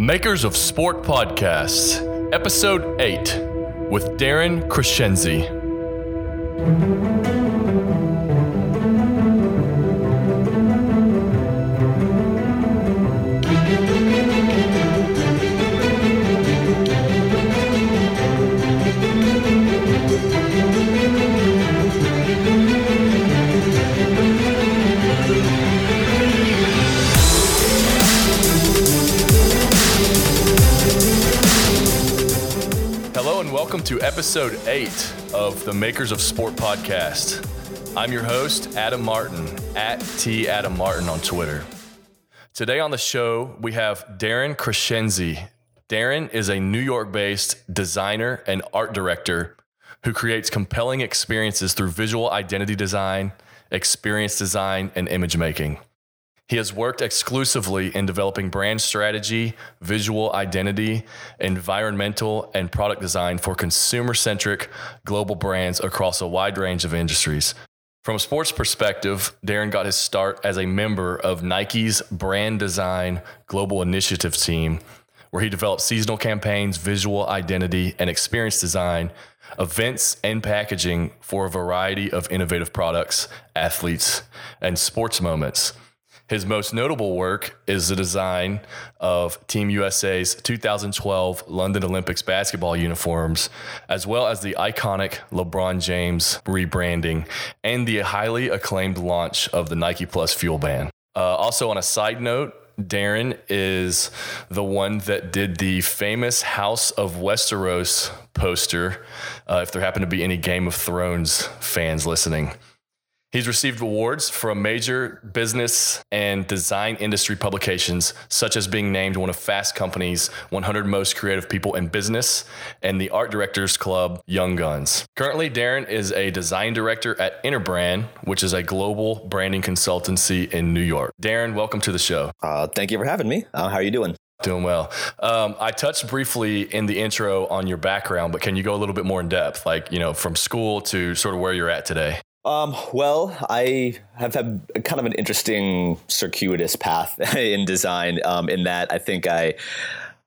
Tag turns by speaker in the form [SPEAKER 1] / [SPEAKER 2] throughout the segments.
[SPEAKER 1] Makers of Sport Podcasts, Episode 8, with Darren Crescenzi. Welcome to episode 8 of the Makers of Sport podcast. I'm your host, Adam Martin, at T Adam Martin on Twitter. Today on the show, we have Darren Crescenzi. Darren is a New York based designer and art director who creates compelling experiences through visual identity design, experience design, and image making. He has worked exclusively in developing brand strategy, visual identity, environmental, and product design for consumer centric global brands across a wide range of industries. From a sports perspective, Darren got his start as a member of Nike's brand design global initiative team, where he developed seasonal campaigns, visual identity, and experience design, events, and packaging for a variety of innovative products, athletes, and sports moments. His most notable work is the design of Team USA's 2012 London Olympics basketball uniforms, as well as the iconic LeBron James rebranding and the highly acclaimed launch of the Nike Plus Fuel Band. Uh, also, on a side note, Darren is the one that did the famous House of Westeros poster, uh, if there happen to be any Game of Thrones fans listening. He's received awards from major business and design industry publications, such as being named one of Fast Company's 100 Most Creative People in Business and the Art Directors Club Young Guns. Currently, Darren is a design director at Interbrand, which is a global branding consultancy in New York. Darren, welcome to the show.
[SPEAKER 2] Uh, thank you for having me. Uh, how are you doing?
[SPEAKER 1] Doing well. Um, I touched briefly in the intro on your background, but can you go a little bit more in depth, like, you know, from school to sort of where you're at today?
[SPEAKER 2] Um, well, I have had kind of an interesting circuitous path in design. Um, in that I think I.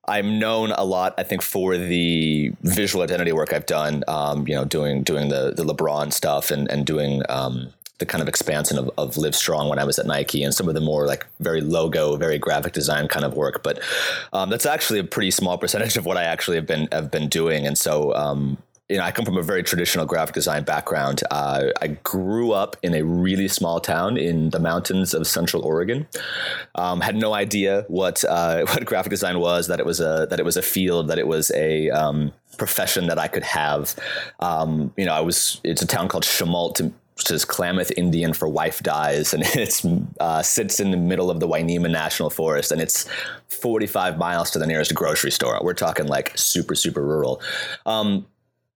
[SPEAKER 2] I'm known a lot, I think, for the visual identity work I've done. Um, you know, doing doing the the LeBron stuff and and doing um, the kind of expansion of, of Live Strong when I was at Nike, and some of the more like very logo, very graphic design kind of work. But um, that's actually a pretty small percentage of what I actually have been have been doing, and so um, you know, I come from a very traditional graphic design background. Uh, I grew up in a really small town in the mountains of Central Oregon. Um, had no idea what uh, what graphic design was. That it was a that it was a field. That it was a um, profession that I could have. Um, you know, I was. It's a town called Chemult which is Klamath Indian for wife dies, and it uh, sits in the middle of the Winema National Forest, and it's 45 miles to the nearest grocery store. We're talking like super, super rural. Um,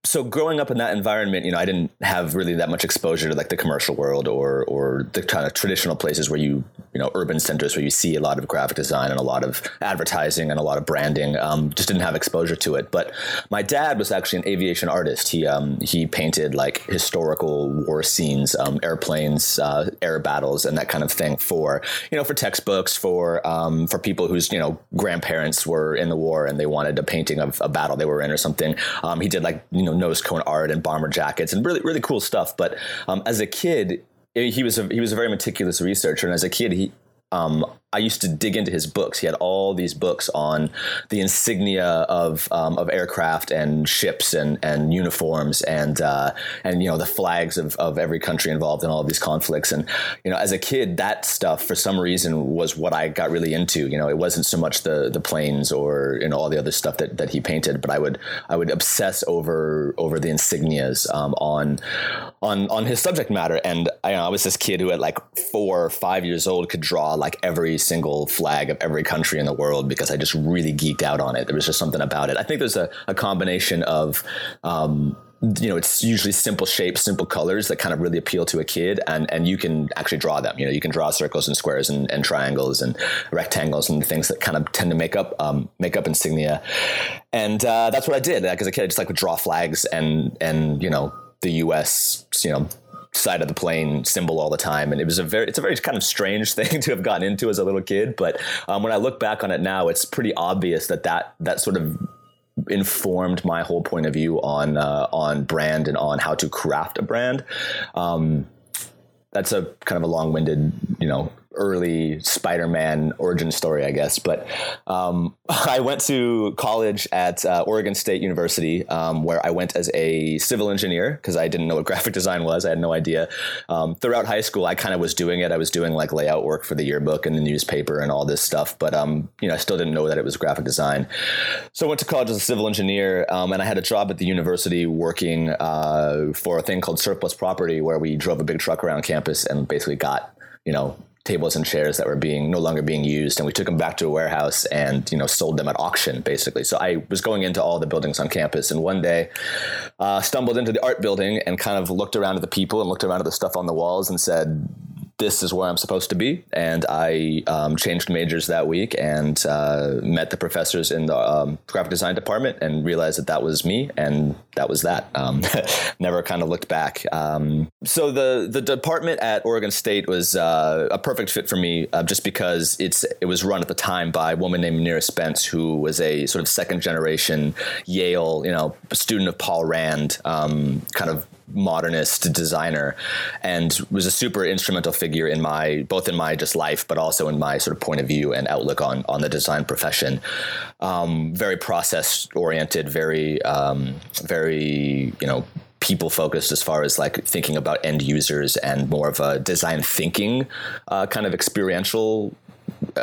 [SPEAKER 2] so growing up in that environment, you know, I didn't have really that much exposure to like the commercial world or or the kind of traditional places where you you know urban centers where you see a lot of graphic design and a lot of advertising and a lot of branding. Um, just didn't have exposure to it. But my dad was actually an aviation artist. He um, he painted like historical war scenes, um, airplanes, uh, air battles, and that kind of thing for you know for textbooks for um, for people whose you know grandparents were in the war and they wanted a painting of a battle they were in or something. Um, he did like you know nose cone art and bomber jackets and really really cool stuff. But um, as a kid, he was a, he was a very meticulous researcher, and as a kid, he um, I used to dig into his books. He had all these books on the insignia of um, of aircraft and ships and and uniforms and uh, and you know the flags of, of every country involved in all of these conflicts. And you know, as a kid, that stuff for some reason was what I got really into. You know, it wasn't so much the the planes or you know all the other stuff that, that he painted, but I would I would obsess over over the insignias um, on on on his subject matter. And I, you know, I was this kid who at like four or five years old could draw like every single flag of every country in the world because I just really geeked out on it. There was just something about it. I think there's a, a combination of, um, you know, it's usually simple shapes, simple colors that kind of really appeal to a kid, and and you can actually draw them. You know, you can draw circles and squares and, and triangles and rectangles and the things that kind of tend to make up um, make up insignia, and uh, that's what I did. Like as a kid, I just like would draw flags and and you know the U.S. you know side of the plane symbol all the time, and it was a very it's a very kind of strange thing to have gotten into as a little kid. But um, when I look back on it now, it's pretty obvious that that that sort of informed my whole point of view on uh, on brand and on how to craft a brand. Um, that's a kind of a long-winded, you know, early Spider-Man origin story, I guess. But um, I went to college at uh, Oregon State University, um, where I went as a civil engineer because I didn't know what graphic design was. I had no idea. Um, throughout high school, I kind of was doing it. I was doing like layout work for the yearbook and the newspaper and all this stuff. But um, you know, I still didn't know that it was graphic design. So I went to college as a civil engineer, um, and I had a job at the university working uh, for a thing called surplus property, where we drove a big truck around campus and basically got you know tables and chairs that were being no longer being used and we took them back to a warehouse and you know sold them at auction basically. So i was going into all the buildings on campus and one day uh, stumbled into the art building and kind of looked around at the people and looked around at the stuff on the walls and said this is where I'm supposed to be. And I um, changed majors that week and uh, met the professors in the um, graphic design department and realized that that was me. And that was that. Um, never kind of looked back. Um, so the the department at Oregon State was uh, a perfect fit for me uh, just because it's it was run at the time by a woman named Nira Spence, who was a sort of second generation Yale, you know, student of Paul Rand, um, kind of modernist designer and was a super instrumental figure in my both in my just life but also in my sort of point of view and outlook on on the design profession. Um, very process oriented very um, very you know people focused as far as like thinking about end users and more of a design thinking uh, kind of experiential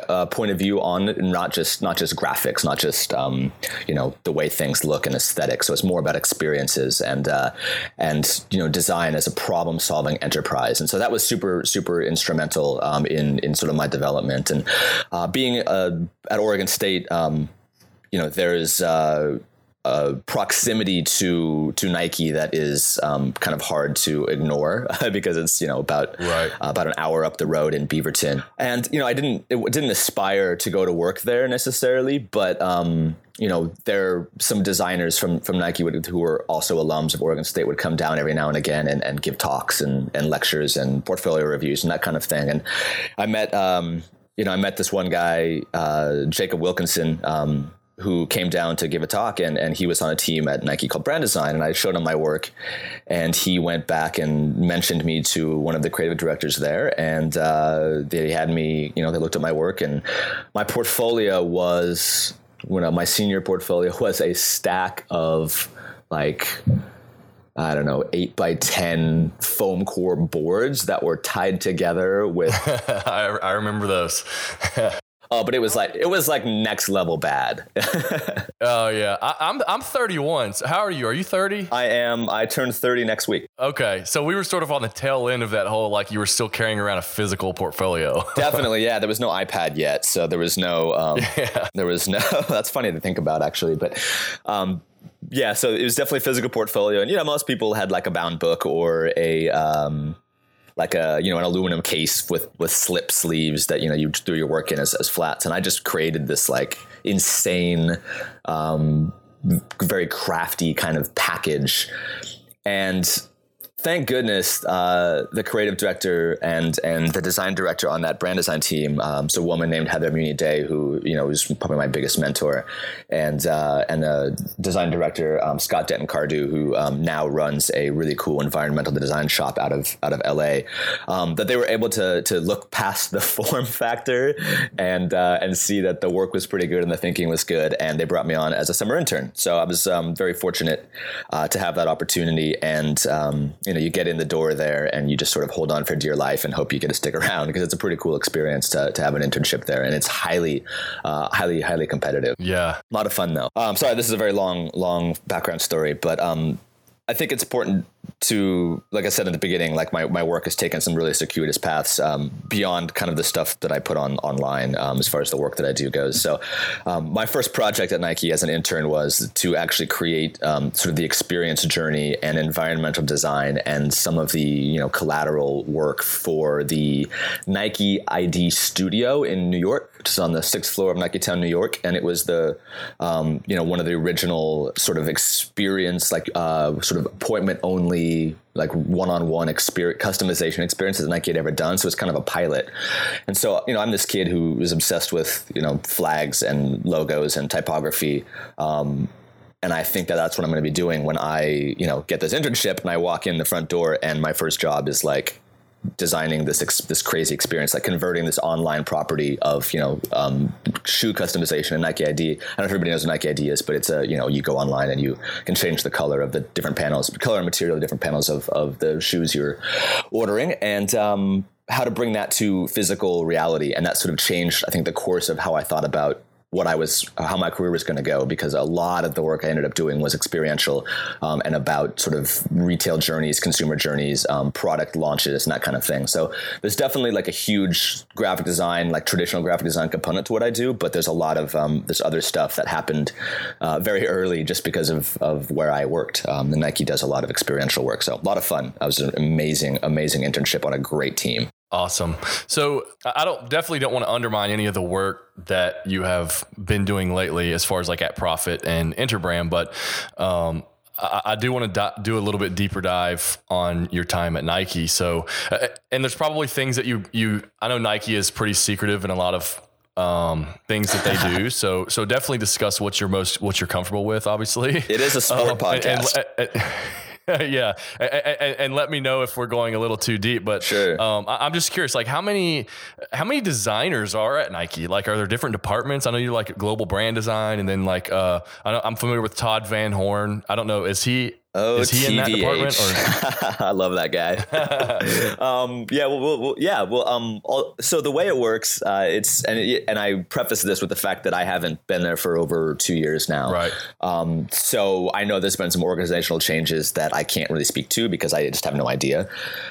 [SPEAKER 2] uh, point of view on not just not just graphics, not just um, you know the way things look and aesthetics. So it's more about experiences and uh, and you know design as a problem solving enterprise. And so that was super super instrumental um, in in sort of my development and uh, being uh, at Oregon State. Um, you know, there is uh, a proximity to to Nike that is um, kind of hard to ignore because it's you know about
[SPEAKER 1] right.
[SPEAKER 2] uh, about an hour up the road in Beaverton, and you know I didn't it didn't aspire to go to work there necessarily, but um, you know there are some designers from from Nike who were also alums of Oregon State would come down every now and again and, and give talks and, and lectures and portfolio reviews and that kind of thing, and I met. Um, you know, I met this one guy, uh, Jacob Wilkinson, um, who came down to give a talk and, and he was on a team at Nike called Brand Design and I showed him my work and he went back and mentioned me to one of the creative directors there and uh, they had me you know they looked at my work and my portfolio was you know my senior portfolio was a stack of like I don't know, eight by 10 foam core boards that were tied together with.
[SPEAKER 1] I, I remember those.
[SPEAKER 2] Oh, but it was like it was like next level bad.
[SPEAKER 1] oh yeah, I, am I'm, I'm 31. So how are you? Are you 30?
[SPEAKER 2] I am. I turned 30 next week.
[SPEAKER 1] Okay, so we were sort of on the tail end of that whole like you were still carrying around a physical portfolio.
[SPEAKER 2] Definitely, yeah. There was no iPad yet, so there was no. Um, yeah. There was no. That's funny to think about actually, but. Um, yeah, so it was definitely a physical portfolio, and you know most people had like a bound book or a um, like a you know an aluminum case with with slip sleeves that you know you do your work in as, as flats. And i just created this like insane um, very crafty kind of package. And thank goodness uh, the creative director and and the design director on that brand design team, um, so a woman named Heather Amuny-Dey, who you know was probably my biggest mentor, and uh, and the design director um, Scott Denton Cardew, who um, now runs a really cool environmental design shop out of out of LA, um, that they were able to to look past the form factor and uh, and see that the work was pretty good and the thinking was good, and they brought me on as a summer intern. So I was um, very fortunate uh, to have that opportunity and um, you know you get in the door there and you just sort of hold on for dear life and hope you get to stick around because it's a pretty cool experience to, to have an internship there and it's highly uh, highly highly competitive.
[SPEAKER 1] Yeah.
[SPEAKER 2] A lot of fun though. Um, sorry this is a very long long background story but um, I think it's important to, like I said in the beginning, like my, my work has taken some really circuitous paths um, beyond kind of the stuff that I put on online um, as far as the work that I do goes. So, um, my first project at Nike as an intern was to actually create um, sort of the experience journey and environmental design and some of the you know collateral work for the Nike ID studio in New York, which is on the sixth floor of Nike Town, New York, and it was the um, you know one of the original sort of experience like uh, sort of appointment only like one-on-one experience customization experience that Nike had ever done. So it's kind of a pilot. And so, you know, I'm this kid who is obsessed with, you know, flags and logos and typography. Um, and I think that that's what I'm going to be doing when I, you know, get this internship and I walk in the front door and my first job is like designing this ex- this crazy experience, like converting this online property of you know um, shoe customization and Nike ID. I don't know if everybody knows what Nike ID is, but it's a you know you go online and you can change the color of the different panels, color and material of different panels of of the shoes you're ordering, and um, how to bring that to physical reality. And that sort of changed, I think, the course of how I thought about what I was, how my career was going to go, because a lot of the work I ended up doing was experiential um, and about sort of retail journeys, consumer journeys, um, product launches, and that kind of thing. So there's definitely like a huge graphic design, like traditional graphic design component to what I do, but there's a lot of um, there's other stuff that happened uh, very early just because of of where I worked. Um, the Nike does a lot of experiential work, so a lot of fun. I was an amazing, amazing internship on a great team.
[SPEAKER 1] Awesome. So I don't definitely don't want to undermine any of the work that you have been doing lately, as far as like at Prophet and Interbrand, but um, I, I, do want to di- do a little bit deeper dive on your time at Nike. So, uh, and there's probably things that you you I know Nike is pretty secretive in a lot of um, things that they do. So so definitely discuss what you're most what you're comfortable with. Obviously,
[SPEAKER 2] it is a sport um, podcast.
[SPEAKER 1] And, and, yeah, and, and, and, let me know if we're going a little too deep. But
[SPEAKER 2] sure.
[SPEAKER 1] um, I, am just curious, like how many how many designers are at Nike? Like, are there different departments? I know you like global brand design, and then like uh, I am familiar with Todd Van Horne. I don't know, is he
[SPEAKER 2] Oh,
[SPEAKER 1] is he in that department?
[SPEAKER 2] I love that guy. um, yeah, well, well, well, yeah, well, um, all, so the way it works, uh, it's and it, and I preface this with the fact that I haven't been there for over two years now.
[SPEAKER 1] Right.
[SPEAKER 2] Um, so I know there's been some organizational changes that I can't really speak to because I just have no idea.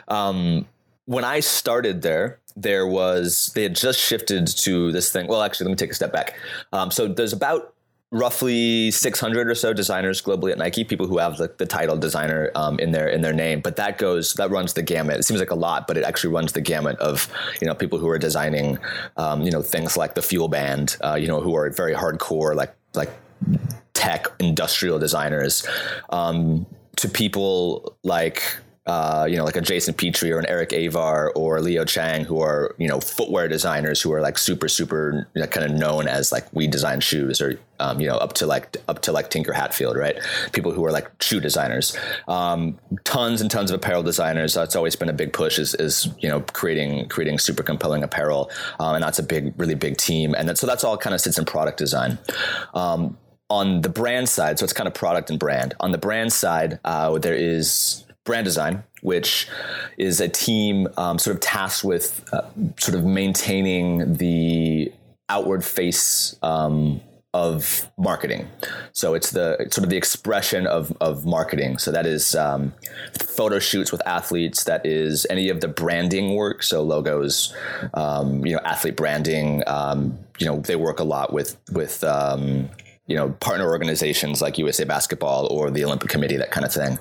[SPEAKER 2] Um, when I started there, there was they had just shifted to this thing. Well, actually, let me take a step back. Um, so there's about roughly 600 or so designers globally at Nike, people who have the, the title designer um, in their in their name. But that goes that runs the gamut. It seems like a lot, but it actually runs the gamut of you know people who are designing um, you know things like the Fuel Band, uh, you know who are very hardcore like like tech industrial designers, um, to people like uh, you know, like a Jason Petrie or an Eric Avar or Leo Chang, who are you know footwear designers who are like super super you know, kind of known as like we design shoes or um, you know up to like up to like Tinker Hatfield, right? People who are like shoe designers, um, tons and tons of apparel designers. That's always been a big push is, is you know creating creating super compelling apparel, um, and that's a big really big team. And that, so that's all kind of sits in product design um, on the brand side, so it's kind of product and brand. On the brand side, uh, there is brand design, which is a team um, sort of tasked with uh, sort of maintaining the outward face um, of marketing. So it's the it's sort of the expression of, of marketing. So that is um, photo shoots with athletes. That is any of the branding work. So logos, um, you know, athlete branding. Um, you know, they work a lot with with um, you know partner organizations like USA Basketball or the Olympic Committee, that kind of thing.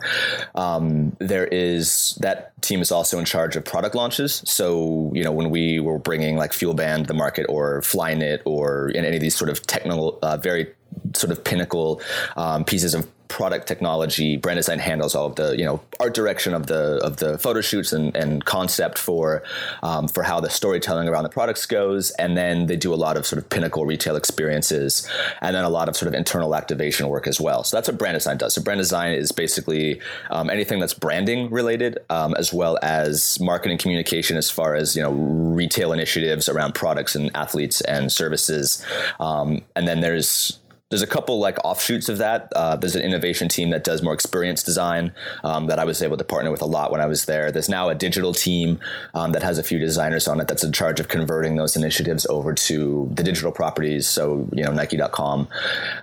[SPEAKER 2] Um, there is that team is also in charge of product launches. So you know when we were bringing like Fuel Band to the market or Flyknit or in any of these sort of technical, uh, very sort of pinnacle um, pieces of product technology, brand design handles all of the you know art direction of the of the photo shoots and, and concept for um, for how the storytelling around the products goes, and then they do a lot of sort of pinnacle retail experiences, and then a lot of sort of internal activation work as well. So that's what brand design does. So brand design is basically um, anything that's branding related, um, as well as marketing communication as far as you know retail initiatives around products and athletes and services, um, and then there's there's a couple like offshoots of that. Uh, there's an innovation team that does more experience design um, that I was able to partner with a lot when I was there. There's now a digital team um, that has a few designers on it that's in charge of converting those initiatives over to the digital properties. So you know Nike.com.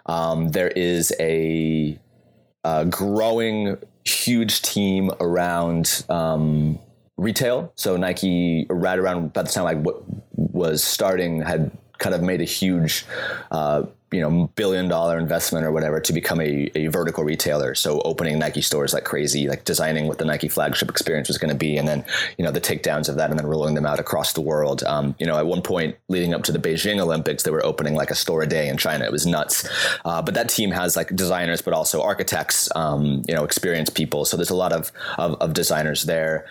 [SPEAKER 2] Um, there is a, a, growing huge team around um, retail. So Nike, right around about the time I w- was starting, had kind of made a huge uh, you know billion dollar investment or whatever to become a, a vertical retailer. So opening Nike stores like crazy, like designing what the Nike flagship experience was going to be, and then you know the takedowns of that, and then rolling them out across the world. Um, you know, at one point leading up to the Beijing Olympics, they were opening like a store a day in China. It was nuts. Uh, but that team has like designers, but also architects, um, you know, experienced people. So there's a lot of of, of designers there.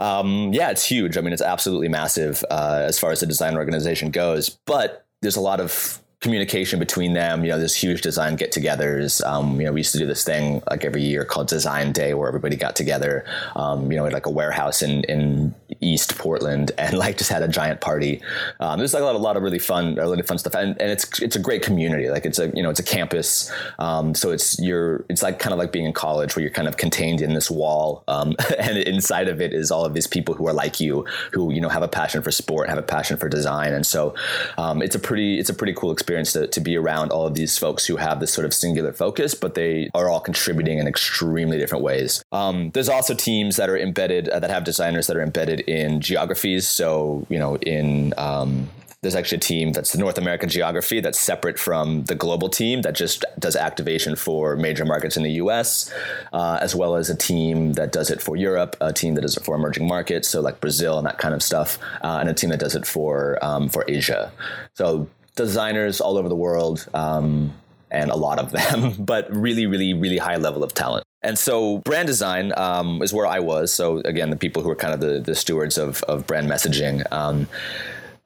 [SPEAKER 2] Um, yeah, it's huge. I mean, it's absolutely massive uh, as far as the design organization goes. But there's a lot of communication between them. You know, there's huge design get-togethers. Um, you know, we used to do this thing like every year called Design Day, where everybody got together. Um, you know, at like a warehouse in in East Portland, and like just had a giant party. Um, there's like a lot, a lot of really fun, really fun stuff, and, and it's it's a great community. Like it's a you know it's a campus, um, so it's you're it's like kind of like being in college where you're kind of contained in this wall, um, and inside of it is all of these people who are like you, who you know have a passion for sport, have a passion for design, and so um, it's a pretty it's a pretty cool experience experience to, to be around all of these folks who have this sort of singular focus, but they are all contributing in extremely different ways. Um, there's also teams that are embedded, uh, that have designers that are embedded in geographies. So, you know, in um, there's actually a team that's the North American geography that's separate from the global team that just does activation for major markets in the US, uh, as well as a team that does it for Europe, a team that does it for emerging markets, so like Brazil and that kind of stuff, uh, and a team that does it for um, for Asia. So designers all over the world, um, and a lot of them, but really, really, really high level of talent. And so brand design um, is where I was. So again, the people who are kind of the, the stewards of, of brand messaging. Um,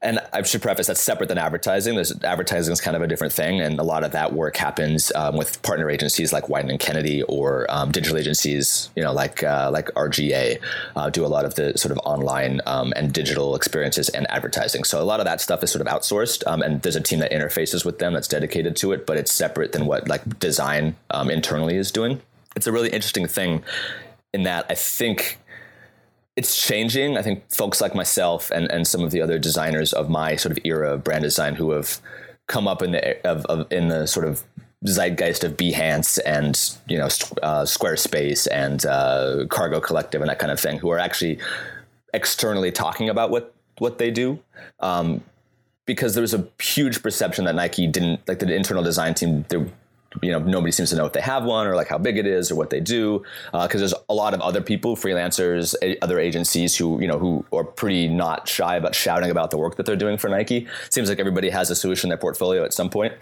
[SPEAKER 2] and I should preface that's separate than advertising. There's advertising is kind of a different thing, and a lot of that work happens um, with partner agencies like Wieden and Kennedy or um, digital agencies, you know, like uh, like RGA, uh, do a lot of the sort of online um, and digital experiences and advertising. So a lot of that stuff is sort of outsourced, um, and there's a team that interfaces with them that's dedicated to it, but it's separate than what like design um, internally is doing. It's a really interesting thing in that I think it's changing. I think folks like myself and, and some of the other designers of my sort of era of brand design who have come up in the of, of in the sort of zeitgeist of Behance and you know uh, Squarespace and uh, Cargo Collective and that kind of thing, who are actually externally talking about what what they do. Um, because there was a huge perception that Nike didn't like the internal design team. There you know nobody seems to know if they have one or like how big it is or what they do because uh, there's a lot of other people freelancers a- other agencies who you know who are pretty not shy about shouting about the work that they're doing for nike. Seems like everybody has a solution in their portfolio at some point.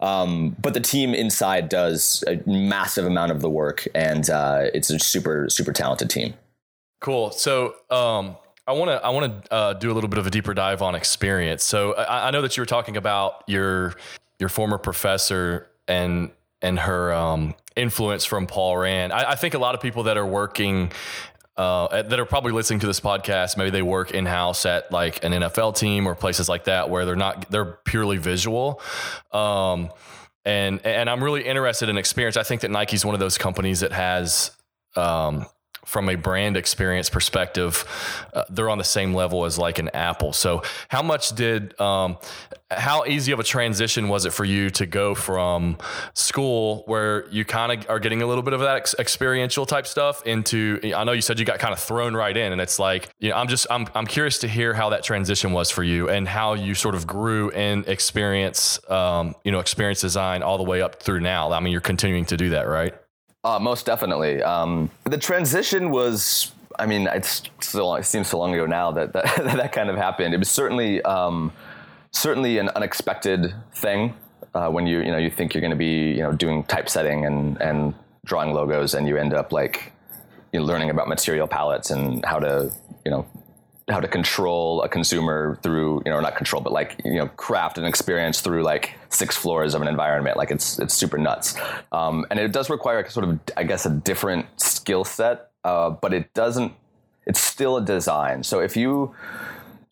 [SPEAKER 2] Um, but the team inside does a massive amount of the work and uh, it's a super super talented team.
[SPEAKER 1] Cool. So um, I want to I want to uh, do a little bit of a deeper dive on experience. So I, I know that you were talking about your your former professor and and her um, influence from Paul Rand. I, I, think a lot of people that are working. Uh, that are probably listening to this podcast, maybe they work in house at like an NFL team or places like that where they're not they're purely visual. Um, and and I'm really interested in experience. I think that Nike's one of those companies that has um, from a brand experience perspective, uh, they're on the same level as like an Apple. So, how much did, um, how easy of a transition was it for you to go from school where you kind of are getting a little bit of that ex- experiential type stuff into? I know you said you got kind of thrown right in, and it's like, you know, I'm just, I'm, I'm curious to hear how that transition was for you and how you sort of grew in experience, um, you know, experience design all the way up through now. I mean, you're continuing to do that, right?
[SPEAKER 2] Uh, most definitely. Um, the transition was, I mean, it's still, it seems so long ago now that that, that kind of happened. It was certainly, um, certainly an unexpected thing uh, when you, you know, you think you're going to be, you know, doing typesetting and, and drawing logos and you end up like, you learning about material palettes and how to, you know, how to control a consumer through you know not control but like you know craft an experience through like six floors of an environment. Like it's it's super nuts. Um, and it does require sort of i guess a different skill set uh, but it doesn't it's still a design. So if you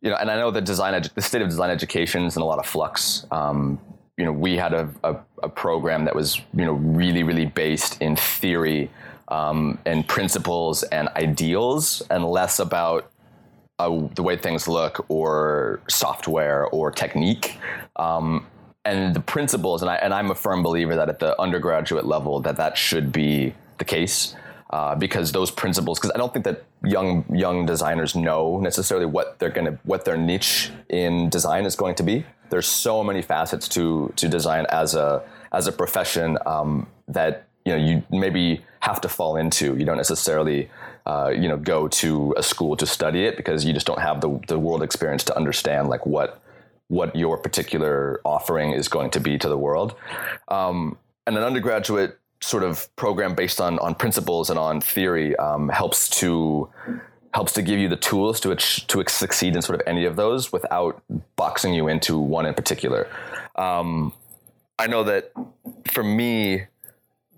[SPEAKER 2] you know and i know the design edu- the state of design education is in a lot of flux. Um, you know we had a, a, a, program that was you know really really based in theory um, and principles and ideals and less about uh, the way things look or software or technique. Um, and the principles, and, I, and I'm a firm believer that at the undergraduate level that that should be the case. uh, because those principles. Because I don't think that young young designers know necessarily what they're going to what their niche in design is going to be. There's so many facets to to design as a as a profession um, that you know you maybe have to fall into. You don't necessarily uh, you know go to a school to study it because you just don't have the the world experience to understand like what what your particular offering is going to be to the world. Um, and an undergraduate sort of program based on on principles and on theory um, helps to helps to give you the tools to to succeed in sort of any of those without boxing you into one in particular. Um, I know that for me,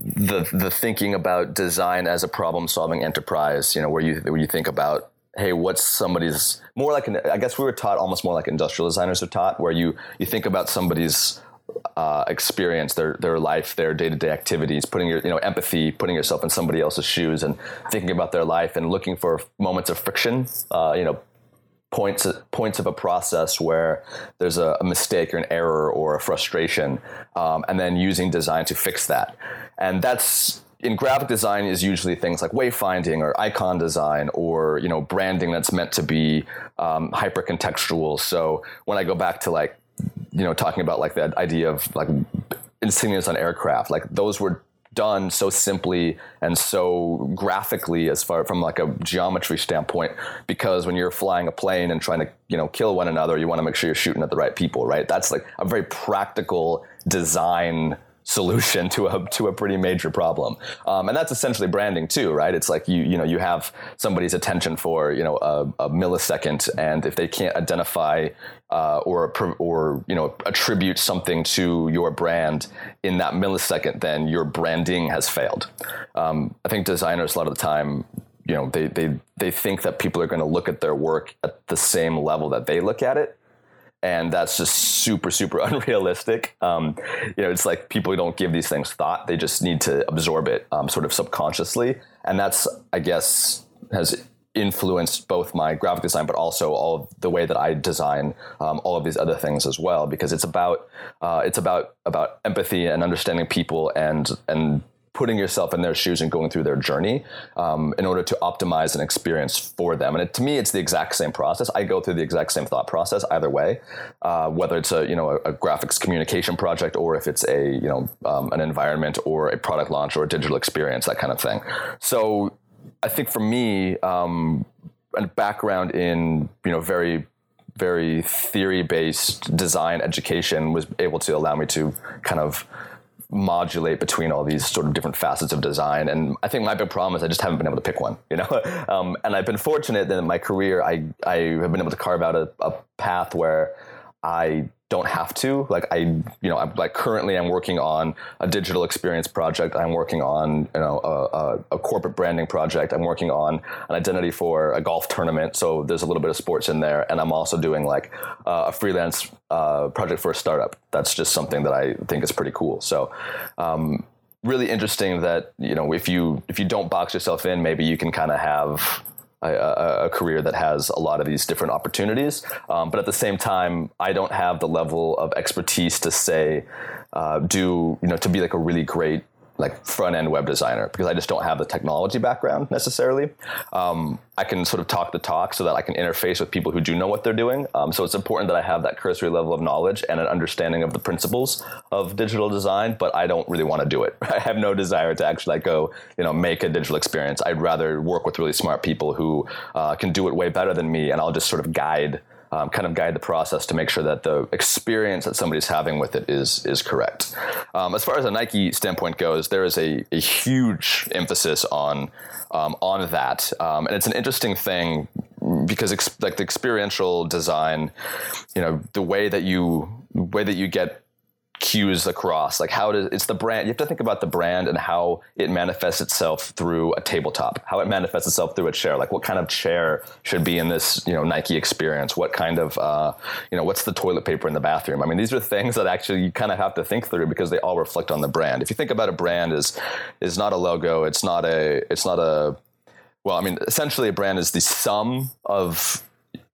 [SPEAKER 2] the the thinking about design as a problem solving enterprise, you know, where you where you think about hey, what's somebody's more like an, I guess we were taught almost more like industrial designers are taught, where you you think about somebody's uh, experience, their their life, their day to day activities, putting your you know empathy, putting yourself in somebody else's shoes, and thinking about their life, and looking for moments of friction. Uh, you know, points points of a process where there's a, a mistake or an error or a frustration, um, and then using design to fix that. And that's in graphic design is usually things like wayfinding or icon design or you know branding that's meant to be um, hyper contextual. So when I go back to like you know talking about like that idea of like insignias on aircraft, like those were done so simply and so graphically as far from like a geometry standpoint because when you're flying a plane and trying to you know kill one another you want to make sure you're shooting at the right people right? That's like a very practical design solution to a to a pretty major problem. Um, and that's essentially branding too, right? It's like you you know you have somebody's attention for you know a, a millisecond, and if they can't identify uh, or or you know attribute something to your brand in that millisecond, then your branding has failed. Um, I think designers a lot of the time you know they they they think that people are going to look at their work at the same level that they look at it and that's just super super unrealistic. Um, you know it's like people don't give these things thought. They just need to absorb it um, sort of subconsciously. And that's i guess has influenced both my graphic design but also all the way that i design um, all of these other things as well. Because it's about uh, it's about about empathy and understanding people and and putting yourself in their shoes and going through their journey um, in order to optimize an experience for them. And it, to me, it's the exact same process. I go through the exact same thought process either way, uh, whether it's a you know a, a, graphics communication project or if it's a you know um, an environment or a product launch or a digital experience, that kind of thing. So I think for me, um, a background in you know very very theory based design education was able to allow me to kind of modulate between all these sort of different facets of design. And I think my big problem is I just haven't been able to pick one, you know? Um, and I've been fortunate that in my career, I, I have been able to carve out a, a path where I don't have to. Like I, you know, I'm like currently I'm working on a digital experience project. I'm working on, you know, a, a, a, corporate branding project. I'm working on an identity for a golf tournament. So there's a little bit of sports in there. And I'm also doing like uh, a freelance uh, project for a startup. That's just something that I think is pretty cool. So, um, really interesting that, you know, if you, if you don't box yourself in, maybe you can kind of have, a, a, career that has a lot of these different opportunities. Um, but at the same time, I don't have the level of expertise to say, uh, do, you know, to be like a really great like front end web designer because I just don't have the technology background necessarily. Um, I can sort of talk the talk so that I can interface with people who do know what they're doing. Um, so it's important that I have that cursory level of knowledge and an understanding of the principles of digital design, but I don't really want to do it. I have no desire to actually like go, you know, make a digital experience. I'd rather work with really smart people who uh, can do it way better than me, and I'll just sort of guide um, kind of guide the process to make sure that the experience that somebody's having with it is is correct. Um, as far as a Nike standpoint goes, there is a, a huge emphasis on um, on that, um, and it's an interesting thing because ex- like the experiential design, you know, the way that you way that you get cues across like how does it's the brand you have to think about the brand and how it manifests itself through a tabletop how it manifests itself through a chair like what kind of chair should be in this you know nike experience? What kind of uh, you know what's the toilet paper in the bathroom? I mean these are things that actually you kind of have to think through because they all reflect on the brand. If you think about a brand is is not a logo it's not a it's not a well i mean essentially a brand is the sum of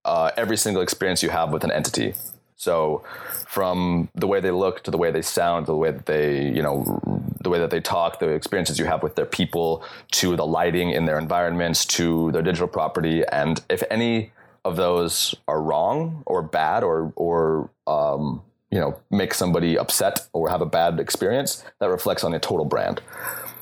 [SPEAKER 2] uh, every single experience you have with an entity so from the way they look to the way they sound, to the way that they, you know, the way that they talk, the experiences you have with their people, to the lighting in their environments, to their digital property, and if any of those are wrong or bad or or um, you know make somebody upset or have a bad experience, that reflects on the total brand.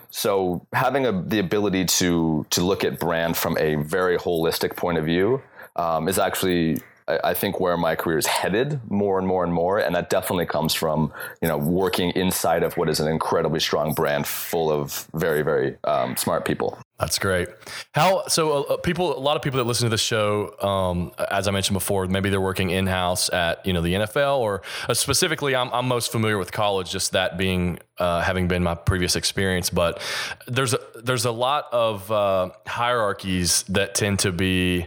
[SPEAKER 2] So having a, the ability to to look at brand from a very holistic point of view um, is actually I, think where my career is headed more and more and more, and that definitely comes from you know working inside of what is an incredibly strong brand full of very very um, smart people.
[SPEAKER 1] That's great. How so? Uh, people, a lot of people that listen to this show, um, as I mentioned before, maybe they're working in house at you know the NFL, or uh, specifically, I'm, I'm most familiar with college, just that being uh, having been my previous experience. But there's a, there's a lot of uh, hierarchies that tend to be.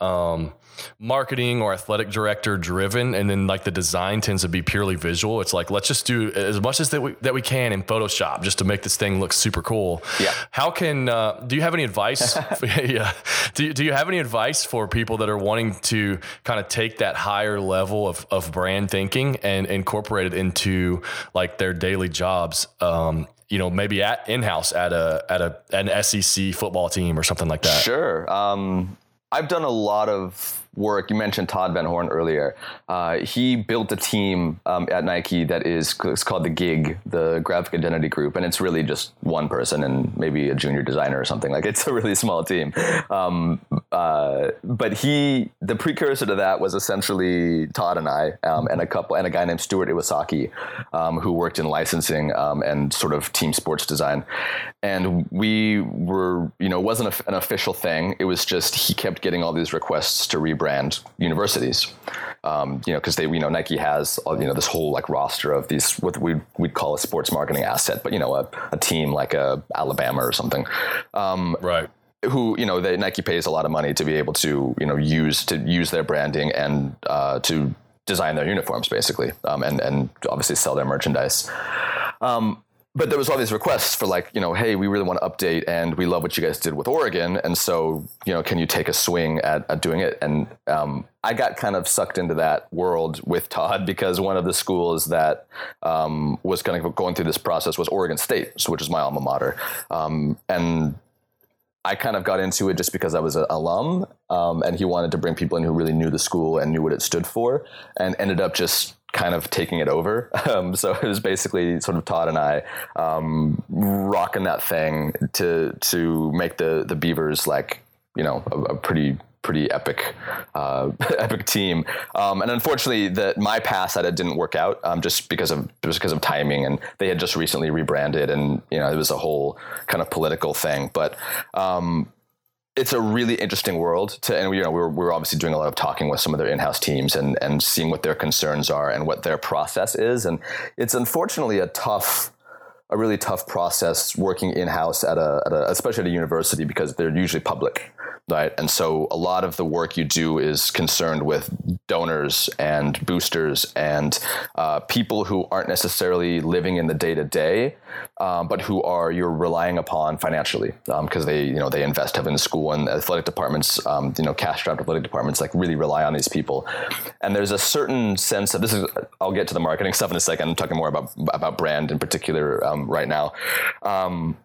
[SPEAKER 1] Um, marketing or athletic director driven and then like the design tends to be purely visual. It's like let's just do as much as that we, that we can in photoshop just to make this thing look super cool.
[SPEAKER 2] Yeah.
[SPEAKER 1] How can uh, do you have any advice yeah. Do you, do you have any advice for people that are wanting to kind of take that higher level of, of brand thinking and incorporate it into like their daily jobs? Um, you know, maybe at in-house at a at a an SEC football team or something like that.
[SPEAKER 2] Sure. Um, I've done a lot of work. You mentioned Todd Van Horne earlier. Uh, he built a team um, at Nike that is it's called the Gig, the Graphic Identity Group, and it's really just one person and maybe a junior designer or something. Like it's a really small team. Um, uh, but he, the precursor to that was essentially Todd and I, um, and a couple, and a guy named Stuart Iwasaki, um, who worked in licensing um, and sort of team sports design. And we were, you know, it wasn't an official thing. It was just he kept getting all these requests to rebrand brand universities. Um, you know, because they, you know, Nike has, you know, this whole like roster of these what we we'd call a sports marketing asset, but you know, a, a team like a Alabama or something,
[SPEAKER 1] um, right?
[SPEAKER 2] Who you know, they, Nike pays a lot of money to be able to you know use to use their branding and uh, to design their uniforms basically, um, and and obviously sell their merchandise. Um, but there was all these requests for like you know hey we really want to update and we love what you guys did with oregon. And so you know can you take a swing at, at doing it? And um, i got kind of sucked into that world with todd because one of the schools that um, was kind of going through this process was oregon state which is my alma mater. Um, and I kind of got into it just because I was an alum, um, and he wanted to bring people in who really knew the school and knew what it stood for, and ended up just kind of taking it over. Um, so it was basically sort of Todd and I um, rocking that thing to to make the the Beavers like you know a, a pretty pretty epic uh, epic team. Um, and unfortunately, that my pass at it didn't work out um, just because of just because of timing, and they had just recently rebranded, and you know it was a whole kind of political thing. But um, it's a really interesting world to, and we, you know, we're, we're obviously doing a lot of talking with some of their in-house teams and, and seeing what their concerns are and what their process is. And it's unfortunately a tough, a really tough process working in-house at a, at a especially at a university because they're usually public right? And so a lot of the work you do is concerned with donors and boosters and uh, people who aren't necessarily living in the day to day, but who are you're relying upon financially because um, they you know they invest heavily in school and athletic departments, um, you know, cash strapped athletic departments like really rely on these people. And there's a certain sense of this is I'll get to the marketing stuff in a second. I'm talking more about about brand in particular um, right now. Um,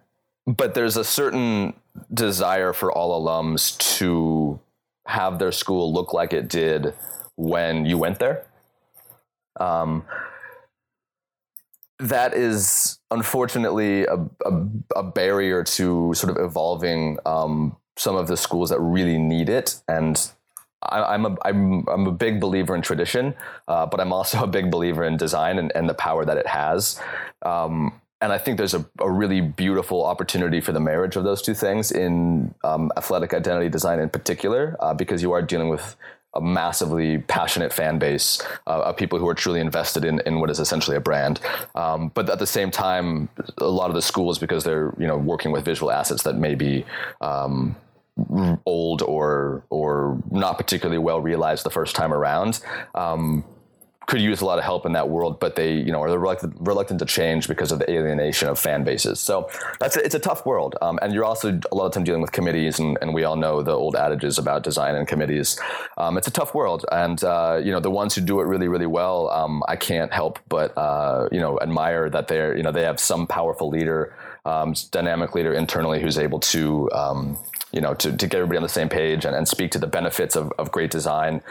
[SPEAKER 2] but there's a certain desire for all alums to have their school look like it did when you went there. Um, that is unfortunately a, a, a, barrier to sort of evolving um, some of the schools that really need it. And I, am a I'm I'm a big believer in tradition, uh, but I'm also a big believer in design and, and the power that it has. Um, and I think there's a, a, really beautiful opportunity for the marriage of those two things in um, athletic identity design in particular, uh, because you are dealing with a massively passionate fan base uh, of people who are truly invested in, in what is essentially a brand. Um, but at the same time, a lot of the schools, because they're you know working with visual assets that may be um, old or or not particularly well realized the first time around. Um, could use a lot of help in that world, but they, you know, are reluctant, reluctant to change because of the alienation of fan bases. So that's it's a tough world, um, and you're also a lot of time dealing with committees, and, and we all know the old adages about design and committees. Um, it's a tough world, and uh, you know the ones who do it really, really well, um, I can't help but uh, you know admire that they're you know they have some powerful leader, um, dynamic leader internally who's able to um, you know, to, to get everybody on the same page and, and speak to the benefits of, of great design.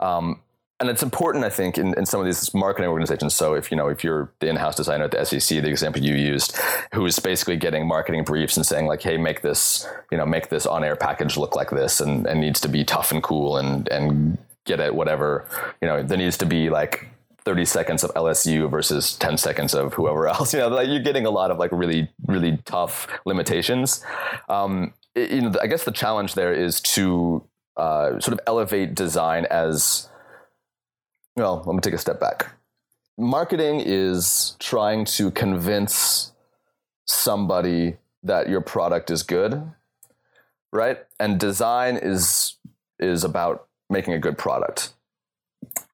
[SPEAKER 2] Um, and it's important, I think, in, in some of these marketing organizations. So if you know, if you're the in-house designer at the SEC, the example you used, who is basically getting marketing briefs and saying like, "Hey, make this, you know, make this on-air package look like this, and, and needs to be tough and cool, and and get it whatever, you know, there needs to be like 30 seconds of LSU versus 10 seconds of whoever else. You know, like you're getting a lot of like really, really tough limitations. Um, it, you know, I guess the challenge there is to uh, sort of elevate design as well, let me take a step back. Marketing is trying to convince somebody that your product is good, right? And design is is about making a good product.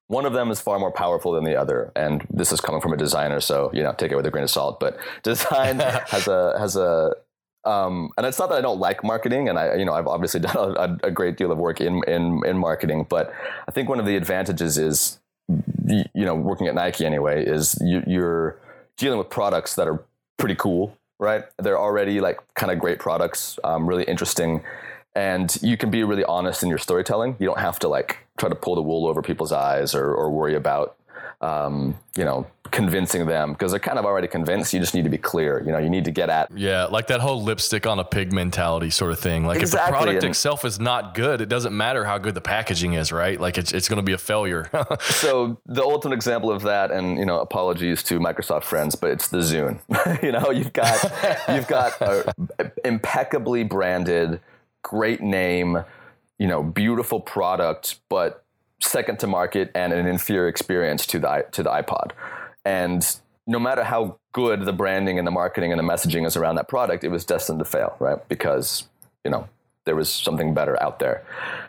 [SPEAKER 2] One of them is far more powerful than the other, and this is coming from a designer, so you know, take it with a grain of salt. But design has a has a um, and it's not that I don't like marketing, and I, you know, I've obviously done a, a, great deal of work in, in in marketing. But I think one of the advantages is you know, working at Nike anyway, is you, you're dealing with products that are pretty cool, right? They're already like kind of great products, um, really interesting, and you can be really honest in your storytelling. You don't have to like try to pull the wool over people's eyes or, or worry about um, you know, convincing them because they're kind of already convinced. You just need to be clear. You know, you need to get at.
[SPEAKER 1] Yeah, like that whole lipstick on a pig mentality sort of thing. Like exactly. if the product and itself is not good, it doesn't matter how good the packaging is, right? Like it's it's going to be a failure.
[SPEAKER 2] so the ultimate example of that, and you know, apologies to Microsoft friends, but it's the Zune. you know, you've got you've got a impeccably branded, great name, you know, beautiful product, but second to market and an inferior experience to the to the iPod. And no matter how good the branding and the marketing and the messaging is around that product, it was destined to fail, right? Because you know there was something better out there.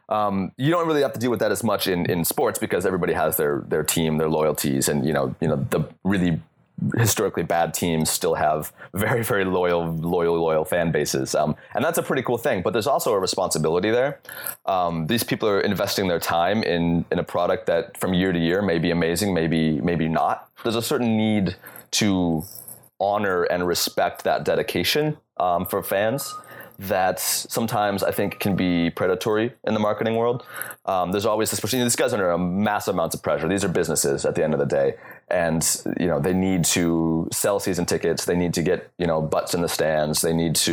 [SPEAKER 2] Um, you don't really have to deal with that as much in, in sports because everybody has their their team, their loyalties, and you know you know the really historically bad teams still have very very loyal loyal loyal fan bases. Um, and that's a pretty cool thing but there's also a responsibility there. Um, these people are investing their time in in a product that from year to year may be amazing maybe maybe not. There's a certain need to honor and respect that dedication um, for fans that sometimes I think can be predatory in the marketing world. Um, there's always this person. These guys are under massive amounts of pressure. These are businesses at the end of the day, and you know they need to sell season tickets. They need to get you know butts in the stands. They need to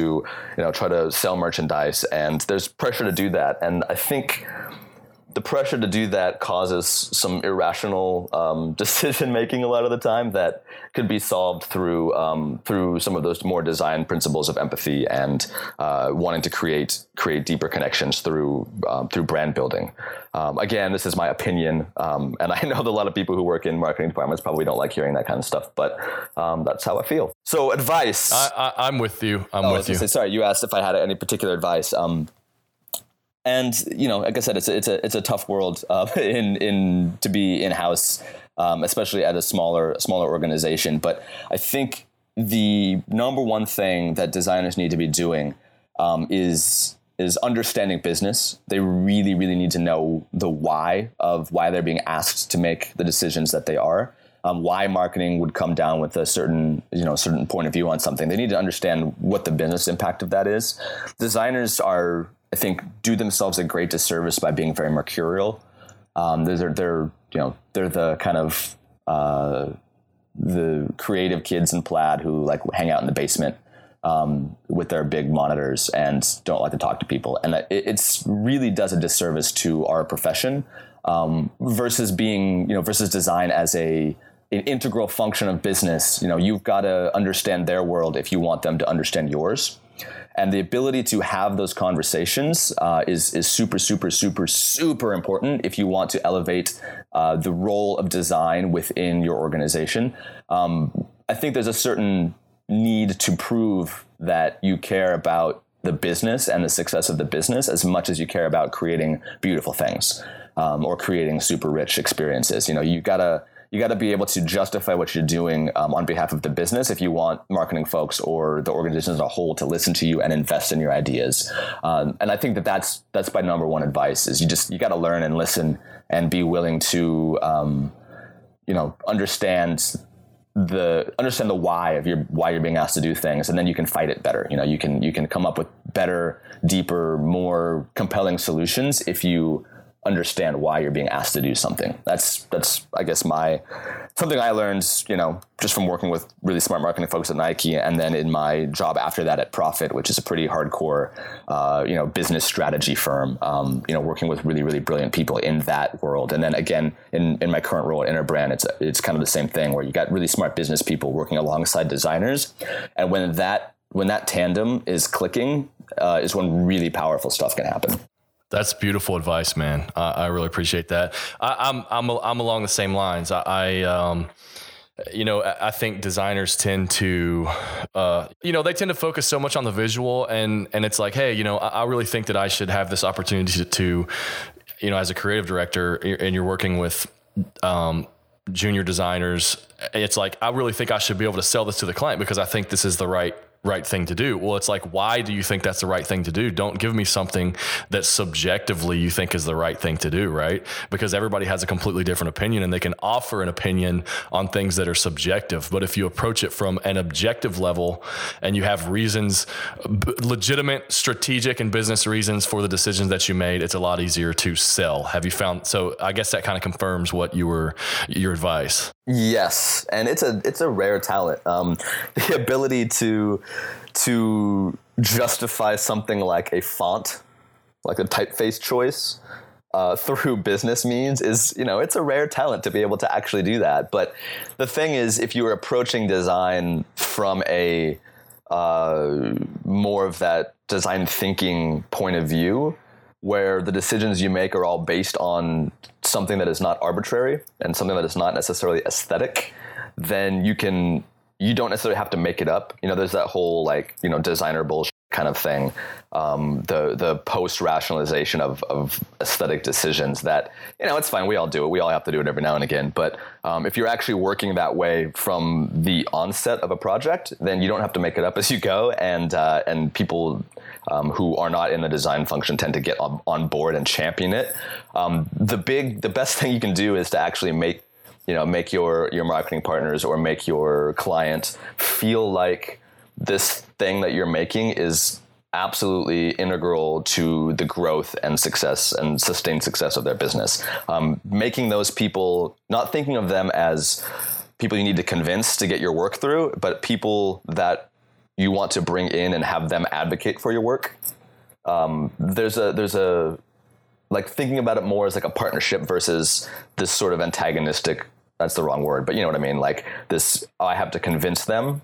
[SPEAKER 2] you know try to sell merchandise, and there's pressure to do that. And I think the pressure to do that causes some irrational um, decision making a lot of the time that could be solved through um, through some of those more design principles of empathy and uh, wanting to create create deeper connections through um, through brand building. Um, again, this is my opinion, um, and I know that a lot of people who work in marketing departments probably don't like hearing that kind of stuff, but um, that's how I feel. So, advice.
[SPEAKER 1] I, am with you. I'm oh, with you.
[SPEAKER 2] Say, sorry, you asked if I had any particular advice and you know, like I said, it's a, it's a it's a tough world uh, in in to be in house, um, especially at a smaller smaller organization. But I think the number one thing that designers need to be doing um, is is understanding business. They really really need to know the why of why they're being asked to make the decisions that they are. Um, why marketing would come down with a certain you know certain point of view on something. They need to understand what the business impact of that is. Designers are I think, do themselves a great disservice by being very mercurial. Um, they're, they're, you know, they're the kind of uh, the creative kids in plaid who like hang out in the basement um, with their big monitors and don't like to talk to people. And it really does a disservice to our profession um, versus being, you know, versus design as a an integral function of business. You know, you've got to understand their world if you want them to understand yours and the ability to have those conversations uh, is is super super super super important if you want to elevate uh, the role of design within your organization. Um, I think there's a certain need to prove that you care about the business and the success of the business as much as you care about creating beautiful things um, or creating super rich experiences. You know, you gotta you got to be able to justify what you're doing um, on behalf of the business if you want marketing folks or the organization as a whole to listen to you and invest in your ideas. Um, and I think that that's that's my number one advice is you just you got to learn and listen and be willing to um, you know understand the understand the why of your why you're being asked to do things and then you can fight it better you know you can you can come up with better deeper more compelling solutions if you understand why you're being asked to do something. That's that's i guess my something i learned you know just from working with really smart marketing folks at nike and then in my job after that at Prophet which is a pretty hardcore uh, you know business strategy firm um, you know working with really really brilliant people in that world. And then again in in my current role at interbrand it's it's kind of the same thing where you got really smart business people working alongside designers. And when that when that tandem is clicking uh, is when really powerful stuff can happen
[SPEAKER 1] that's beautiful advice, man. I, I really appreciate that. I, am I'm, I'm I'm along the same lines. I, I um, you know, I think designers tend to, uh, you know, they tend to focus so much on the visual, and and it's like, hey, you know, I, I really think that I should have this opportunity to, to, you know, as a creative director, and you're working with. Um, junior designers it's like i really think i should be able to sell this to the client because i think this is the right right thing to do. Well, it's like, why do you think that's the right thing to do? Don't give me something that subjectively you think is the right thing to do, right? Because everybody has a completely different opinion and they can offer an opinion on things that are subjective. But if you approach it from an objective level and you have reasons, legitimate strategic and business reasons for the decisions that you made, it's a lot easier to sell. Have you found? So I guess that kind of confirms what you were, your advice.
[SPEAKER 2] Yes, and it's a it's a rare talent. Um, the ability to to justify something like a font, like a typeface choice, uh, through business means is you know it's a rare talent to be able to actually do that. But the thing is, if you are approaching design from a uh, more of that design thinking point of view, where the decisions you make are all based on something that is not arbitrary and something that is not necessarily aesthetic, then you can you don't necessarily have to make it up. You know, there's that whole like you know designer bullshit kind of thing. Um, the the post rationalization of of aesthetic decisions that you know it's fine. We all do it. We all have to do it every now and again. But um, if you're actually working that way from the onset of a project, then you don't have to make it up as you go. And uh, and people um, who are not in the design function tend to get on, on board and champion it. Um, the big the best thing you can do is to actually make you know make your your marketing partners or make your client feel like this thing that you're making is absolutely integral to the growth and success and sustained success of their business. Um, making those people not thinking of them as people you need to convince to get your work through, but people that you want to bring in and have them advocate for your work. Um, there's a there's a like thinking about it more as like a partnership versus this sort of antagonistic that's the wrong word but you know what i mean like this oh, i have to convince them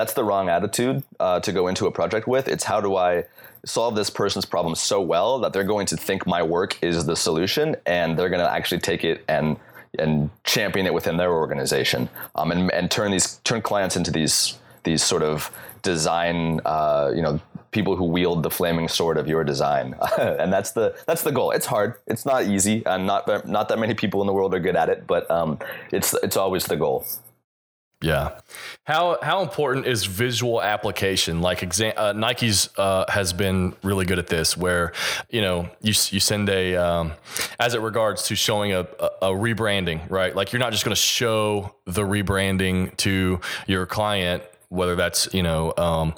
[SPEAKER 2] that's the wrong attitude uh, to go into a project with. It's how do I solve this person's problem so well that they're going to think my work is the solution and they're going to actually take it and and champion it within their organization um, and, and turn these turn clients into these these sort of design uh, you know people who wield the flaming sword of your design and that's the that's the goal it's hard it's not easy and not not that many people in the world are good at it but um, it's it's always the goal
[SPEAKER 1] yeah. How how important is visual application? Like exam, uh, Nike's uh, has been really good at this, where you know you you send a um, as it regards to showing a, a, a rebranding, right? Like you're not just going to show the rebranding to your client, whether that's you know um,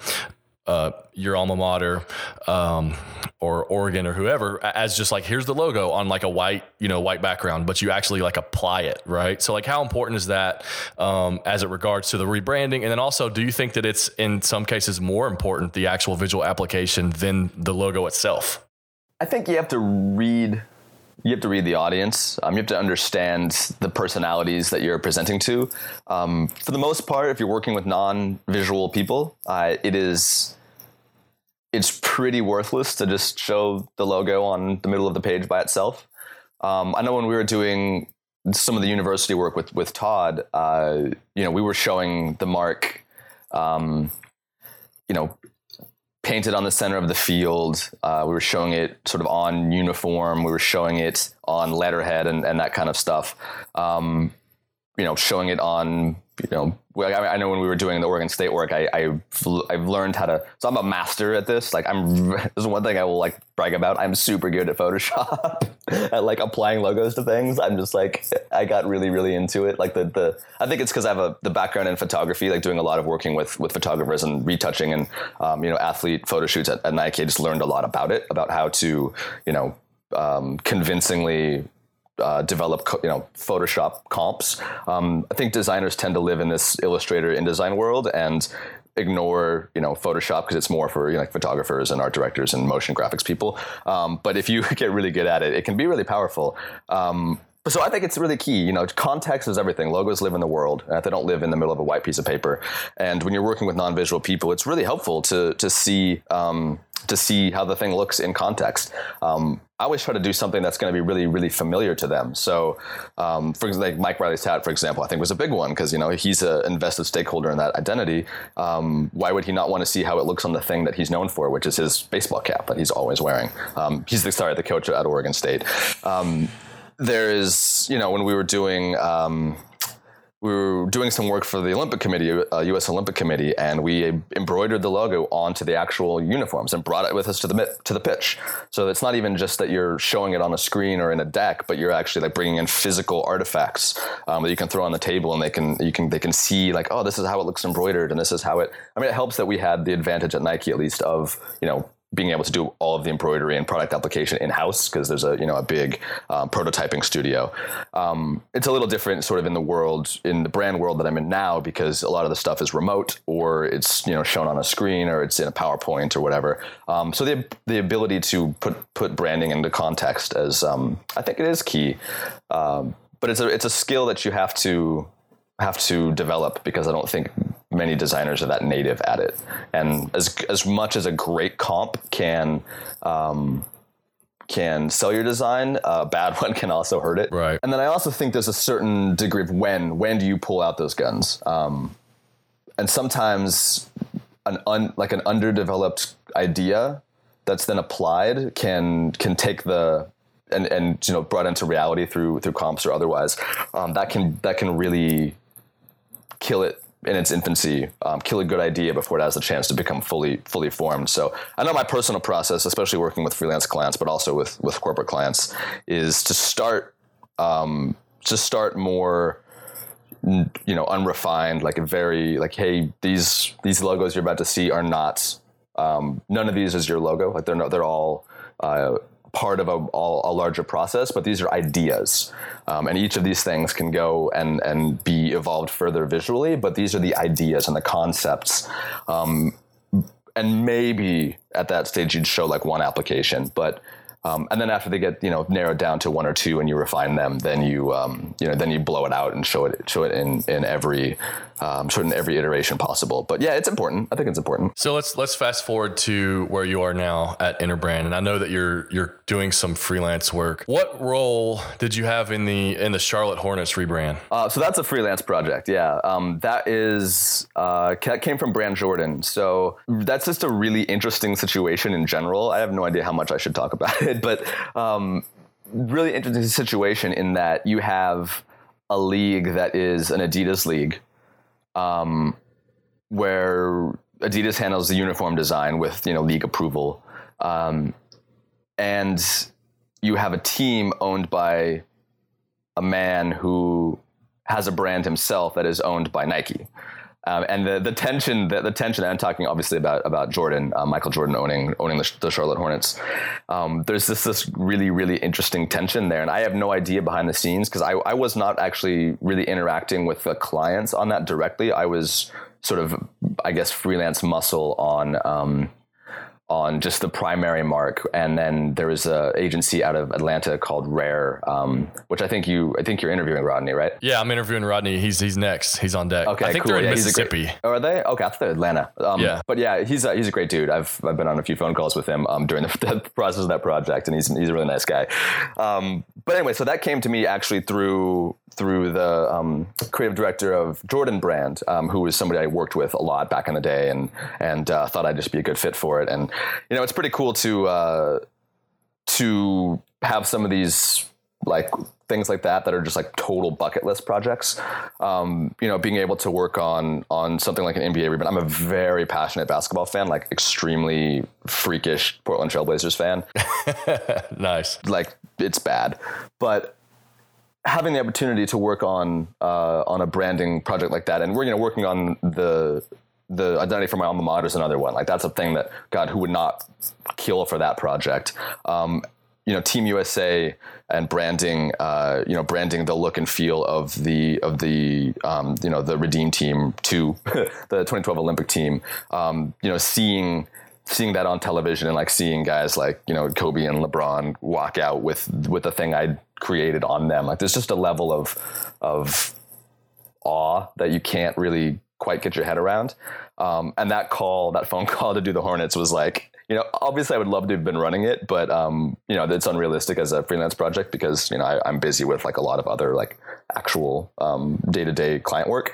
[SPEAKER 1] uh, your alma mater um, or Oregon or whoever as just like here's the logo on like a white you know white background, but you actually like apply it right. So like how important is that um, as it regards to the rebranding, and then also do you think that it's in some cases more important the actual visual application than the logo itself?
[SPEAKER 2] I think you have to read you have to read the audience. Um, you have to understand the personalities that you're presenting to. Um, for the most part, if you're working with non-visual people, uh, it is it's pretty worthless to just show the logo on the middle of the page by itself. Um, I know when we were doing some of the university work with with Todd, uh, you know, we were showing the mark, um, you know, painted on the center of the field. Uh, we were showing it sort of on uniform. We were showing it on letterhead and, and that kind of stuff. Um, you know, showing it on, you know, I, know when we were doing the Oregon State work, I, I I've learned how to. So I'm a master at this. Like I'm. This is one thing I will like brag about. I'm super good at Photoshop, at like applying logos to things. I'm just like I got really really into it. Like the the I think it's because I have a the background in photography, like doing a lot of working with with photographers and retouching and um, you know athlete photo shoots at, at Nike. I just learned a lot about it, about how to you know um, convincingly uh, develop you know Photoshop comps. Um, I think designers tend to live in this Illustrator InDesign world and ignore you know Photoshop because it's more for you know, like photographers and art directors and motion graphics people. Um, but if you get really good at it, it can be really powerful. Um, so I think it's really key. You know, context is everything. Logos live in the world. Uh, they don't live in the middle of a white piece of paper. And when you're working with non-visual people, it's really helpful to to see um, to see how the thing looks in context. Um, I always try to do something that's going to be really, really familiar to them. So, um, for example, like Mike Riley's hat, for example, I think was a big one because you know he's an invested stakeholder in that identity. Um, why would he not want to see how it looks on the thing that he's known for, which is his baseball cap that he's always wearing? Um, he's the sorry, the coach at Oregon State. There is, you know, when we were doing. Um, we were doing some work for the Olympic Committee, uh, U.S. Olympic Committee, and we embroidered the logo onto the actual uniforms and brought it with us to the to the pitch. So it's not even just that you're showing it on a screen or in a deck, but you're actually like bringing in physical artifacts um, that you can throw on the table, and they can you can they can see like, oh, this is how it looks embroidered, and this is how it. I mean, it helps that we had the advantage at Nike at least of you know being able to do all of the embroidery and product application in house because there's a you know a big um, prototyping studio. Um, it's a little different sort of in the world in the brand world that I'm in now because a lot of the stuff is remote or it's you know shown on a screen or it's in a PowerPoint or whatever. Um, so the the ability to put put branding into context as um, I think it is key. Um, but it's a it's a skill that you have to have to develop because I don't think many designers are that native at it. And as as much as a great comp can um, can sell your design, a bad one can also hurt it.
[SPEAKER 1] Right.
[SPEAKER 2] And then I also think there's a certain degree of when when do you pull out those guns? Um, and sometimes an un, like an underdeveloped idea that's then applied can can take the and, and you know brought into reality through through comps or otherwise um, that can that can really kill it in its infancy, um, kill a good idea before it has the chance to become fully fully formed. So I know my personal process, especially working with freelance clients, but also with with corporate clients, is to start um, to start more you know unrefined like a very like hey these these logos you're about to see are not um, none of these is your logo like they're not they're all uh, part of a, a, larger process, but these are ideas. Um, and each of these things can go and, and be evolved further visually, but these are the ideas and the concepts. Um, and maybe at that stage you'd show like one application, but um, and then after they get you know narrowed down to one or two and you refine them, then you um, you know then you blow it out and show it show it in in every um, sort of in every iteration possible. But yeah, it's important. I think it's important.
[SPEAKER 1] So let's let's fast forward to where you are now at Interbrand, and I know that you're you're doing some freelance work. What role did you have in the in the Charlotte Hornets rebrand?
[SPEAKER 2] Uh, so that's a freelance project. Yeah, um, that is uh, came from Brand Jordan. So that's just a really interesting situation in general. I have no idea how much I should talk about it it, but um, really interesting situation in that you have a league that is an Adidas league, um, where Adidas handles the uniform design with you know league approval, um, and you have a team owned by a man who has a brand himself that is owned by Nike. Um, and the the tension the, the tension I'm talking obviously about about Jordan uh, Michael Jordan owning owning the, the Charlotte Hornets. Um, there's this this really really interesting tension there, and I have no idea behind the scenes because I I was not actually really interacting with the clients on that directly. I was sort of I guess freelance muscle on. Um, on just the primary mark, and then there was a agency out of Atlanta called Rare, um, which I think you I think you're interviewing Rodney, right?
[SPEAKER 1] Yeah, I'm interviewing Rodney. He's he's next. He's on deck. Okay, I think cool. they're in yeah, Mississippi.
[SPEAKER 2] Great, oh, are they? Okay, I thought they're Atlanta. Um, yeah, but yeah, he's a, he's a great dude. I've I've been on a few phone calls with him um, during the, the, process of that project, and he's he's a really nice guy. Um, but anyway, so that came to me actually through through the um, creative director of Jordan Brand, um, who was somebody I worked with a lot back in the day, and and uh, thought I'd just be a good fit for it. And you know, it's pretty cool to uh, to have some of these like things like that that are just like total bucket list projects. Um, you know, being able to work on on something like an NBA rebound. I'm a very passionate basketball fan, like extremely freakish Portland Trailblazers fan.
[SPEAKER 1] nice.
[SPEAKER 2] Like it's bad, but having the opportunity to work on uh, on a branding project like that, and we're you know working on the the identity for my alma mater is another one. Like that's a thing that God, who would not kill for that project? Um, you know, Team USA and branding, uh, you know, branding the look and feel of the of the um, you know the Redeem team to the 2012 Olympic team. Um, you know, seeing seeing that on television and like seeing guys like you know Kobe and LeBron walk out with with the thing I created on them. Like there's just a level of of awe that you can't really quite get your head around. Um, and that call, that phone call to do the Hornets was like, you know, obviously I would love to have been running it, but um, you know, it's unrealistic as a freelance project because you know I, am busy with like a lot of other like actual day to day client work.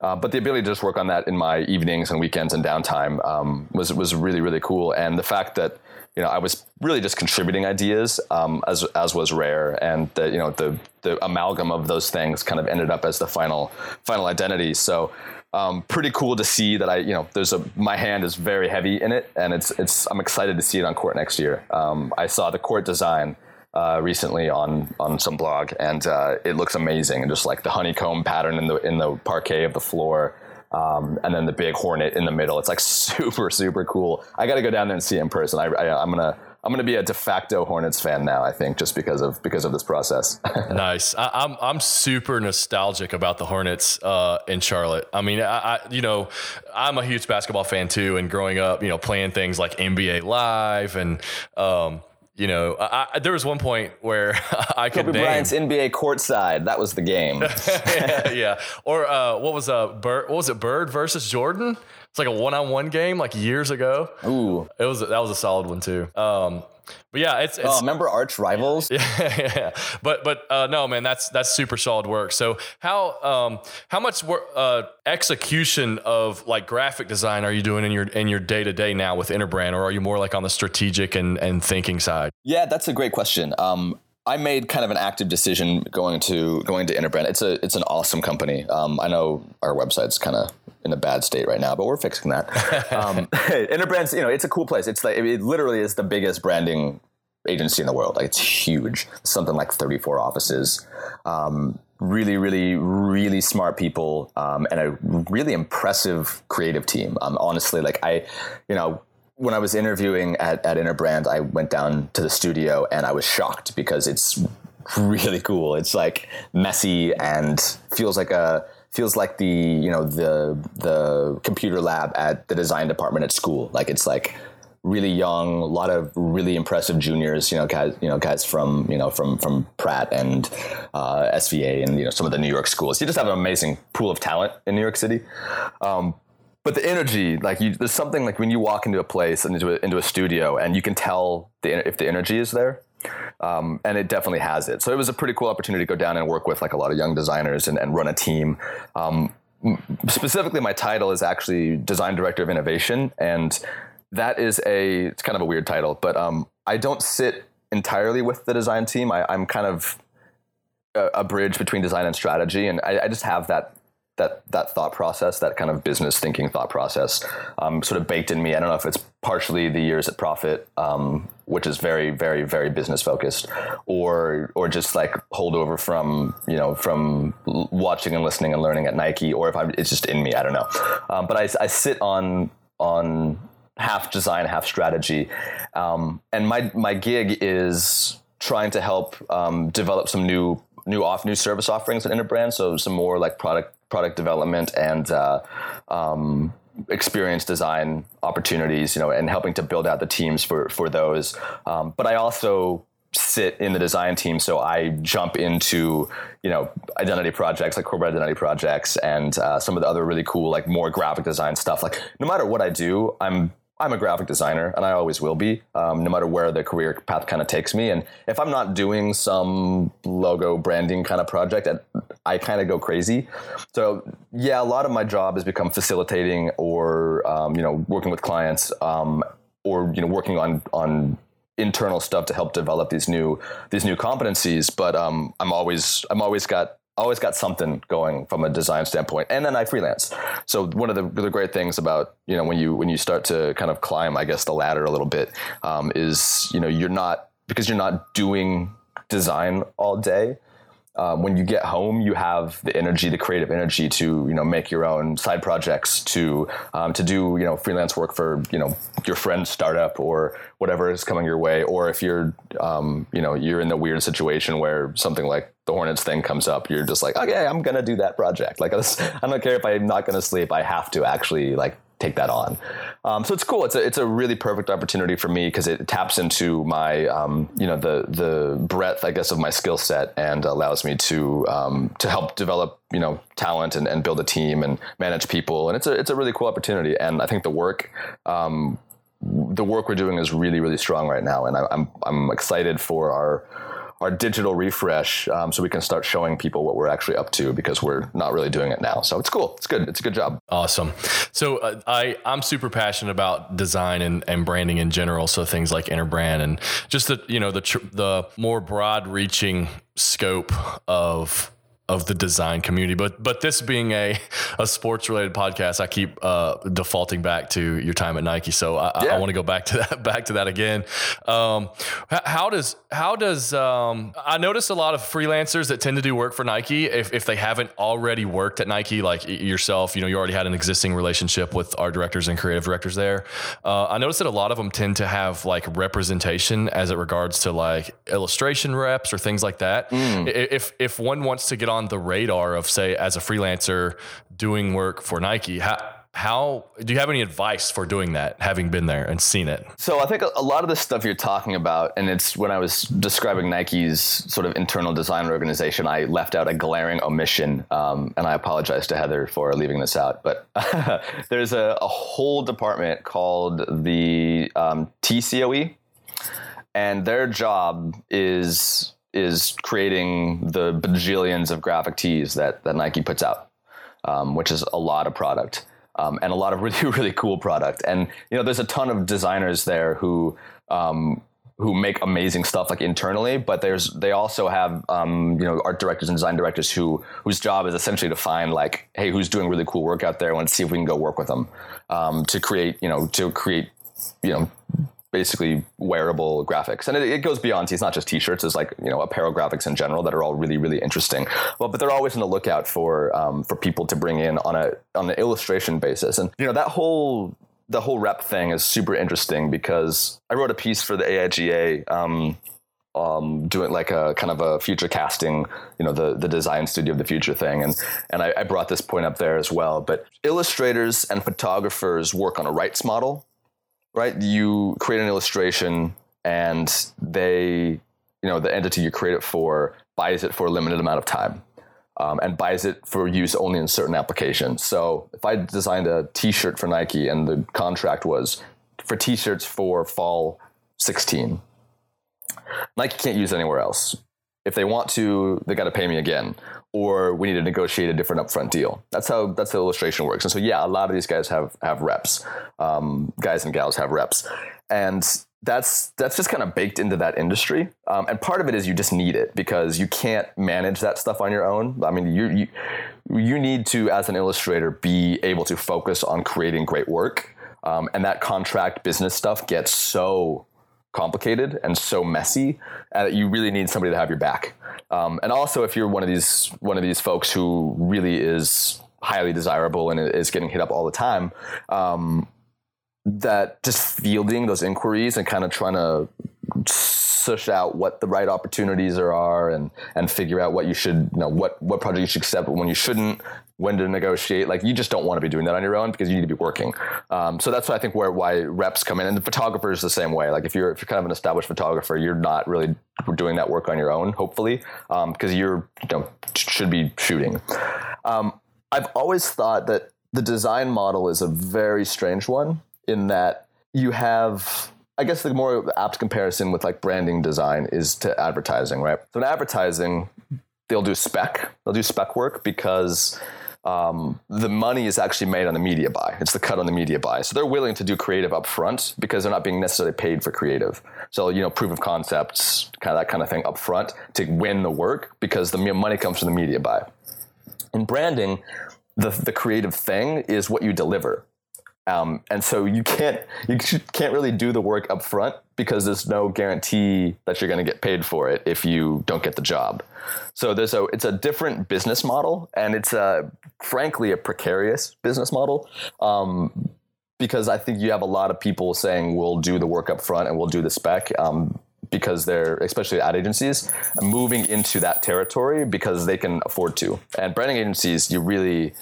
[SPEAKER 2] Uh, but the ability to just work on that in my evenings and weekends and downtime um, was was really really cool. And the fact that you know I was really just contributing ideas um, as as was rare, and the you know the the amalgam of those things kind of ended up as the final final identity. So um, pretty cool to see that I, you know, there's a my hand is very heavy in it, and it's it's I'm excited to see it on court next year. Um, I saw the court design uh, recently on on some blog, and uh, it looks amazing, and just like the honeycomb pattern in the in the parquet of the floor. Um, and then the big hornet in the middle. It's like super, super cool. I got to go down there and see it in person. I, I, I'm gonna I'm going to be a de facto Hornets fan now. I think just because of because of this process.
[SPEAKER 1] nice. I, am I'm, I'm super nostalgic about the Hornets uh, in Charlotte. I mean, I, I, you know I'm a huge basketball fan too, and growing up, you know, playing things like NBA Live and. Um, you know, I, there was one point where I could
[SPEAKER 2] Kobe
[SPEAKER 1] name
[SPEAKER 2] Bryant's NBA courtside. That was the game.
[SPEAKER 1] yeah, yeah, Or uh, what was uh, Bird? What was it? Bird versus Jordan. It's like a one-on-one game, like years ago.
[SPEAKER 2] Ooh,
[SPEAKER 1] it was that was a solid one too. Um, but yeah, it's, it's
[SPEAKER 2] oh, remember arch rivals?
[SPEAKER 1] Yeah, yeah. yeah. But but uh, no, man, that's that's super solid work. So how um, how much work, uh, execution of like graphic design are you doing in your in your day to day now with Interbrand, or are you more like on the strategic and and thinking side?
[SPEAKER 2] Yeah, that's a great question. Um, I made kind of an active decision going to going to Interbrand. It's a it's an awesome company. Um, I know our website's kind of in a bad state right now, but we're fixing that. um, Interbrand's you know it's a cool place. It's like it literally is the biggest branding agency in the world. Like it's huge. Something like 34 offices. Um, really, really, really smart people um, and a really impressive creative team. Um, honestly, like I, you know, when I was interviewing at, at Interbrand, I went down to the studio and I was shocked because it's really cool. It's like messy and feels like a feels like the you know the the computer lab at the design department at school. Like it's like really young, a lot of really impressive juniors. You know, guys, you know, guys from you know from from Pratt and uh, SVA and you know some of the New York schools. You just have an amazing pool of talent in New York City. Um, but the energy, like you, there's something like when you walk into a place and into a, into a studio, and you can tell the, if the energy is there. Um, and it definitely has it. So it was a pretty cool opportunity to go down and work with like a lot of young designers and, and run a team. Um, specifically, my title is actually design director of innovation, and that is a it's kind of a weird title, but um, I don't sit entirely with the design team. I, am kind of a, a, bridge between design and strategy, and I, I just have that that that thought process, that kind of business thinking thought process, um, sort of baked in me. I don't know if it's partially the years at Prophet, um, which is very, very, very business focused, or or just like holdover from you know from watching and listening and learning at Nike, or if I'm, it's just in me. I don't know. Um, but I, I sit on on half design, half strategy, um, and my my gig is trying to help um, develop some new new off new service offerings at Interbrand. So some more like product product development and uh, um, experience design opportunities, you know, and helping to build out the teams for for those. Um, but I also sit in the design team, so I jump into you know identity projects like corporate identity projects and uh, some of the other really cool like more graphic design stuff. Like no matter what I do, I'm I'm a graphic designer and I always will be, um, no matter where the career path kind of takes me. And if I'm not doing some logo branding kind of project, I, kind of go crazy. So yeah, a lot of my job has become facilitating or, um, you know, working with clients um, or, you know, working on, on internal stuff to help develop these new these new competencies. But um, I'm always I'm always got always got something going from a design standpoint. And then i freelance. So one of the, the great things about you know when you when you start to kind of climb i guess the ladder a little bit um, is you know you're not because you're not doing design all day um, when you get home, you have the energy, the creative energy to you know make your own side projects, to um, to do you know freelance work for you know your friend's startup or whatever is coming your way. Or if you're um, you know you're in the weird situation where something like the Hornets thing comes up, you're just like, okay, I'm gonna do that project. Like I don't care if I'm not gonna sleep, I have to actually like take that on. Um, so it's cool. It's a it's a really perfect opportunity for me because it taps into my um, you know the the breadth I guess of my skill set and allows me to um, to help develop you know talent and, and build a team and manage people and it's a it's a really cool opportunity and I think the work um, the work we're doing is really really strong right now and I, I'm I'm excited for our our digital refresh um, so we can start showing people what we're actually up to because we're not really doing it now. So it's cool. It's good. It's a good job.
[SPEAKER 1] Awesome. So uh, I I'm super passionate about design and, and branding in general. So things like Interbrand and just the you know the tr- the more broad reaching scope of of the design community. But but this being a, a sports related podcast, I keep uh, defaulting back to your time at Nike. So I, yeah. I, I want to go back to that back to that again. Um, how does how does um, I notice a lot of freelancers that tend to do work for Nike if, if they haven't already worked at Nike, like yourself, you know, you already had an existing relationship with our directors and creative directors there. Uh, I noticed that a lot of them tend to have like representation as it regards to like illustration reps or things like that. Mm. If if one wants to get on on the radar of say as a freelancer doing work for Nike? How how do you have any advice for doing that having been there and seen it
[SPEAKER 2] so i think a lot of the stuff you're talking about and it's when i was describing nike's sort of internal design organization i left out a glaring omission um, and i apologize to heather for leaving this out but there's a, a, whole department called the um, tcoe and their job is is creating the bajillions of graphic tees that, that Nike puts out, um, which is a lot of product um, and a lot of really, really cool product. And, you know, there's a ton of designers there who, um, who make amazing stuff like internally, but there's they also have um, you know art directors and design directors who whose job is essentially to find like hey who's doing really cool work out there and see if we can go work with them um, to create you know to create you know basically wearable graphics. And it, it, goes beyond it's not just t-shirts it's like you know apparel graphics in general that are all really really interesting. Well but they're always on the lookout for um, for people to bring in on a on an illustration basis. And you know that whole the whole rep thing is super interesting because i wrote a piece for the aiga um, um, doing like a kind of a future casting, you know, the the design studio of the future thing, and and I, I brought this point up there as well. But illustrators and photographers work on a rights model, right? You create an illustration and they, you know, the entity you create it for buys it for a limited amount of time. Um, and buys it for use only in certain applications. So if I designed a T-shirt for Nike and the contract was for T-shirts for fall 16, Nike can't use anywhere else. If they want to, they got to pay me again or we need to negotiate a different upfront deal. That's how that's how illustration works. And so yeah, a lot of these guys have have reps. Um, guys and gals have reps, and that's that's just kind of baked into that industry. Um, and part of it is you just need it because you can't manage that stuff on your own. I mean, you you you need to as an illustrator be able to focus on creating great work. Um, and that contract business stuff gets so complicated and so messy uh, that you really need somebody to have your back. Um, and also, if you're one of these one of these folks who really is highly desirable and is getting hit up all the time, um, that just fielding those inquiries and kind of trying to sush out what the right opportunities are and and figure out what you should you know what what project you should accept when you shouldn't when to negotiate. Like you just don't want to be doing that on your own because you need to be working. Um, so that's why I think where why reps come in, and the photographer is the same way. Like if you're if you're kind of an established photographer, you're not really doing that work on your own, hopefully, because um, you're you know should be shooting. Um, I've always thought that the design model is a very strange one in that you have I guess the more apt comparison with like branding design is to advertising, right? So in advertising, they'll do spec, they'll do spec work because
[SPEAKER 3] um, the money is actually made on the media buy. It's the cut on the media buy. So they're willing to do creative up front because they're not being necessarily paid for creative. So, you know, proof of concepts, kind of that kind of thing up front to win the work because the money comes from the media buy. In branding, the, the creative thing is what you deliver. Um, and so you can't you can't really do the work up front because there's no guarantee that you're going to get paid for it if you don't get the job. So there's a it's a different business model, and it's a frankly a precarious business model. Um, because I think you have a lot of people saying we'll do the work up front and we'll do the spec. Um, because they're especially ad agencies moving into that territory because they can afford to and branding agencies you really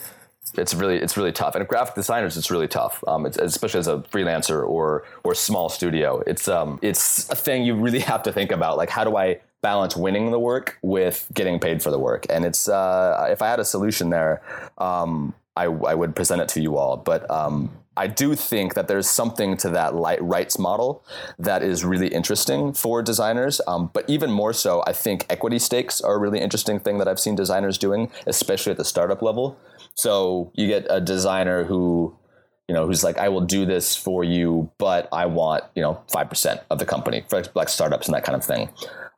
[SPEAKER 3] it's really it's really tough. And graphic designers, it's really tough, um, it's, especially as a freelancer or or small studio. It's um it's a thing you really have to think about. Like, how do I balance winning the work with getting paid for the work? And it's uh, if I had a solution there, um, I, I would present it to you all. But um, I do think that there's something to that light rights model that is really interesting for designers. Um, but even more so, I think equity stakes are a really interesting thing that I've seen designers doing, especially at the startup level. So you get a designer who, you know, who's like, I will do this for you, but I want, you know, 5% of the company for like startups and that kind of thing.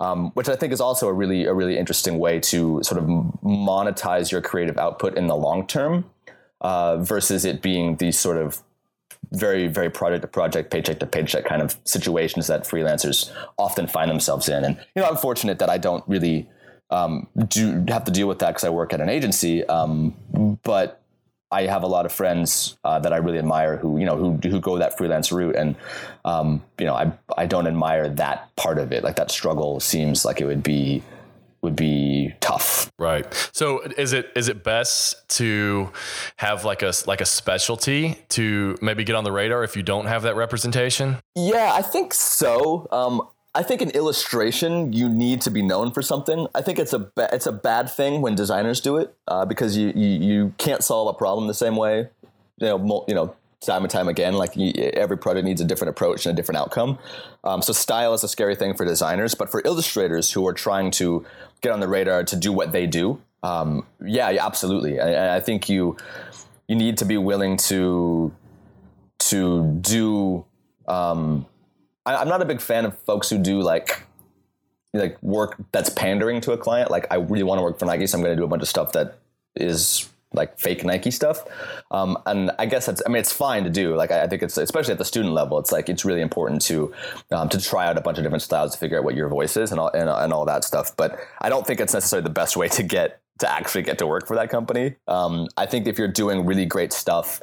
[SPEAKER 3] Um, which I think is also a really, a really interesting way to sort of monetize your creative output in the long term uh, versus it being these sort of very, very project to project, paycheck to paycheck kind of situations that freelancers often find themselves in. And, you know, I'm fortunate that I don't really um, do have to deal with that because I work at an agency. Um, but I have a lot of friends uh, that I really admire who you know who who go that freelance route, and um, you know I I don't admire that part of it. Like that struggle seems like it would be would be tough.
[SPEAKER 1] Right. So is it is it best to have like a like a specialty to maybe get on the radar if you don't have that representation?
[SPEAKER 2] Yeah, I think so. Um, I think in illustration you need to be known for something. I think it's a ba- it's a bad thing when designers do it uh, because you, you you can't solve a problem the same way. You know, you know, time and time again. Like you, every project needs a different approach and a different outcome. Um, so style is a scary thing for designers, but for illustrators who are trying to get on the radar to do what they do, um, yeah, absolutely. And I think you you need to be willing to to do. Um, I, am not a big fan of folks who do like like work that's pandering to a client. Like I really want to work for Nike, so I'm going to do a bunch of stuff that is like fake Nike stuff. Um, and I guess that's, I mean, it's fine to do. Like, I, I, think it's, especially at the student level, it's like, it's really important to, um, to try out a bunch of different styles to figure out what your voice is and all, and, and all that stuff. But I don't think it's necessarily the best way to get, to actually get to work for that company. Um, I think if you're doing really great stuff,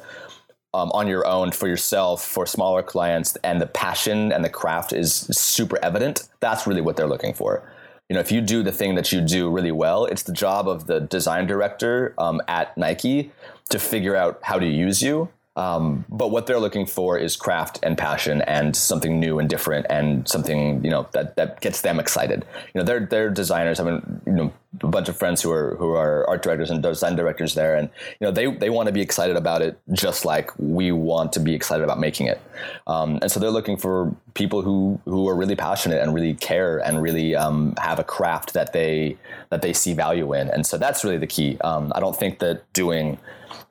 [SPEAKER 2] um, on your own for yourself for smaller clients and the passion and the craft is super evident that's really what they're looking for you know if you do the thing that you do really well it's the job of the design director um, at nike to figure out how to use you um, but what they're looking for is craft and passion and something new and different and something you know that, that gets them excited. You know, they're they're designers. I mean, you know, a bunch of friends who are who are art directors and design directors there, and you know they they want to be excited about it just like we want to be excited about making it. Um, and so they're looking for people who who are really passionate and really care and really um, have a craft that they that they see value in. And so that's really the key. Um, I don't think that doing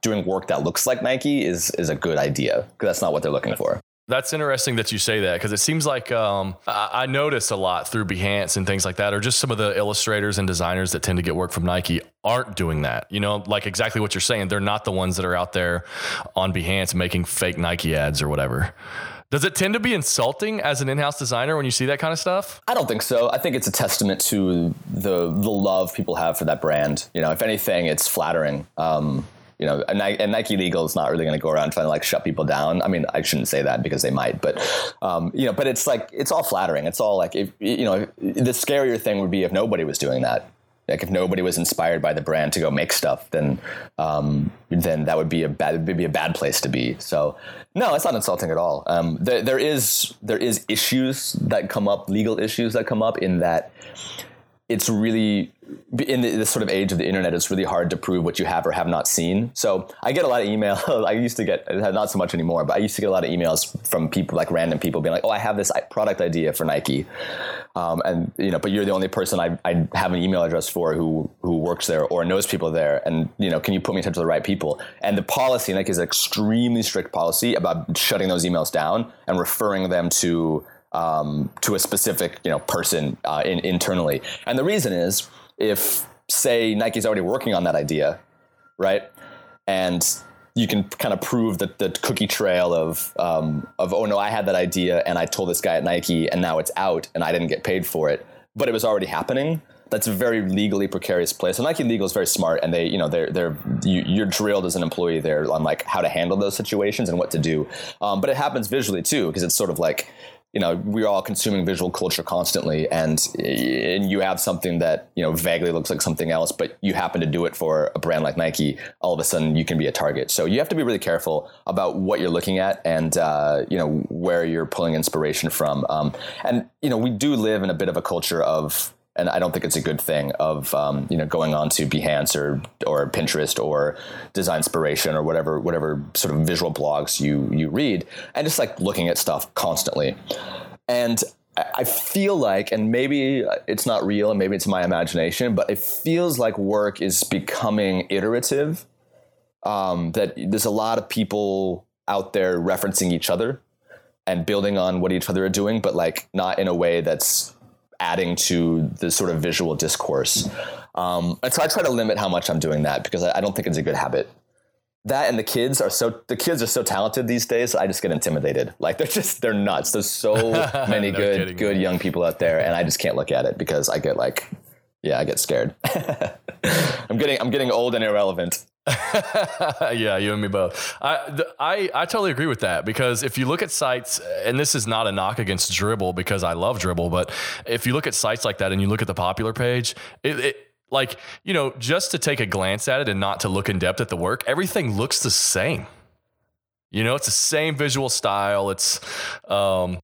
[SPEAKER 2] doing work that looks like Nike is is a good idea because that's not what they're looking for.
[SPEAKER 1] That's interesting that you say that because it seems like um, I, I, notice a lot through Behance and things like that, or just some of the illustrators and designers that tend to get work from Nike aren't doing that. You know, like exactly what you're saying. They're not the ones that are out there on Behance making fake Nike ads or whatever. Does it tend to be insulting as an in-house designer when you see that kind of stuff?
[SPEAKER 2] I don't think so. I think it's a testament to the the love people have for that brand. You know, if anything, it's flattering. Um, you know, and, Nike legal is not really going to go around trying to like shut people down. I mean, I shouldn't say that because they might, but um, you know, but it's like it's all flattering. It's all like if you know, the scarier thing would be if nobody was doing that. Like if nobody was inspired by the brand to go make stuff, then um, then that would be a bad would be a bad place to be. So no, it's not insulting at all. Um, there, there is there is issues that come up, legal issues that come up in that it's really in this sort of age of the internet, it's really hard to prove what you have or have not seen. So I get a lot of email. I used to get not so much anymore, but I used to get a lot of emails from people like random people being like, "Oh, I have this product idea for Nike," um, and you know, but you're the only person I, I have an email address for who who works there or knows people there, and you know, can you put me in touch with the right people? And the policy, Nike, is an extremely strict policy about shutting those emails down and referring them to um, to a specific you know person uh, in, internally. And the reason is if say Nike's already working on that idea, right, and you can kind of prove that the cookie trail of um, of oh no I had that idea and I told this guy at Nike and now it's out and I didn't get paid for it, but it was already happening that's a very legally precarious place. So Nike Legal is very smart, and they, you know, they're they're you, are drilled as an employee there on like how to handle those situations and what to do. Um, but it happens visually too, because it's sort of like you know we're all consuming visual culture constantly and, and you have something that you know vaguely looks like something else but you happen to do it for a brand like nike all of a sudden you can be a target. So you have to be really careful about what you're looking at and uh, you know where you're pulling inspiration from. Um, and you know we do live in a bit of a culture of and I don't think it's a good thing of um, you know going on to Behance or or Pinterest or Design Inspiration or whatever whatever sort of visual blogs you you read and just like looking at stuff constantly. And I feel like, and maybe it's not real, and maybe it's my imagination, but it feels like work is becoming iterative. Um, that there's a lot of people out there referencing each other and building on what each other are doing, but like not in a way that's adding to the sort of visual discourse. Um, and so I try to limit how much I'm doing that because I, I, don't think it's a good habit. That and the kids are so the kids are so talented these days. I just get intimidated. Like they're just they're nuts. There's so many no good kidding, good man. young people out there, and I just can't look at it because I get like, yeah, I get scared. I'm getting I'm getting old and irrelevant.
[SPEAKER 1] yeah, you and me both. I, I I totally agree with that because if you look at sites, and this is not a knock against Dribbble because I love Dribbble, but if you look at sites like that and you look at the popular page, it, it like you know just to take a glance at it and not to look in depth at the work, everything looks the same. You know, it's the same visual style. It's um,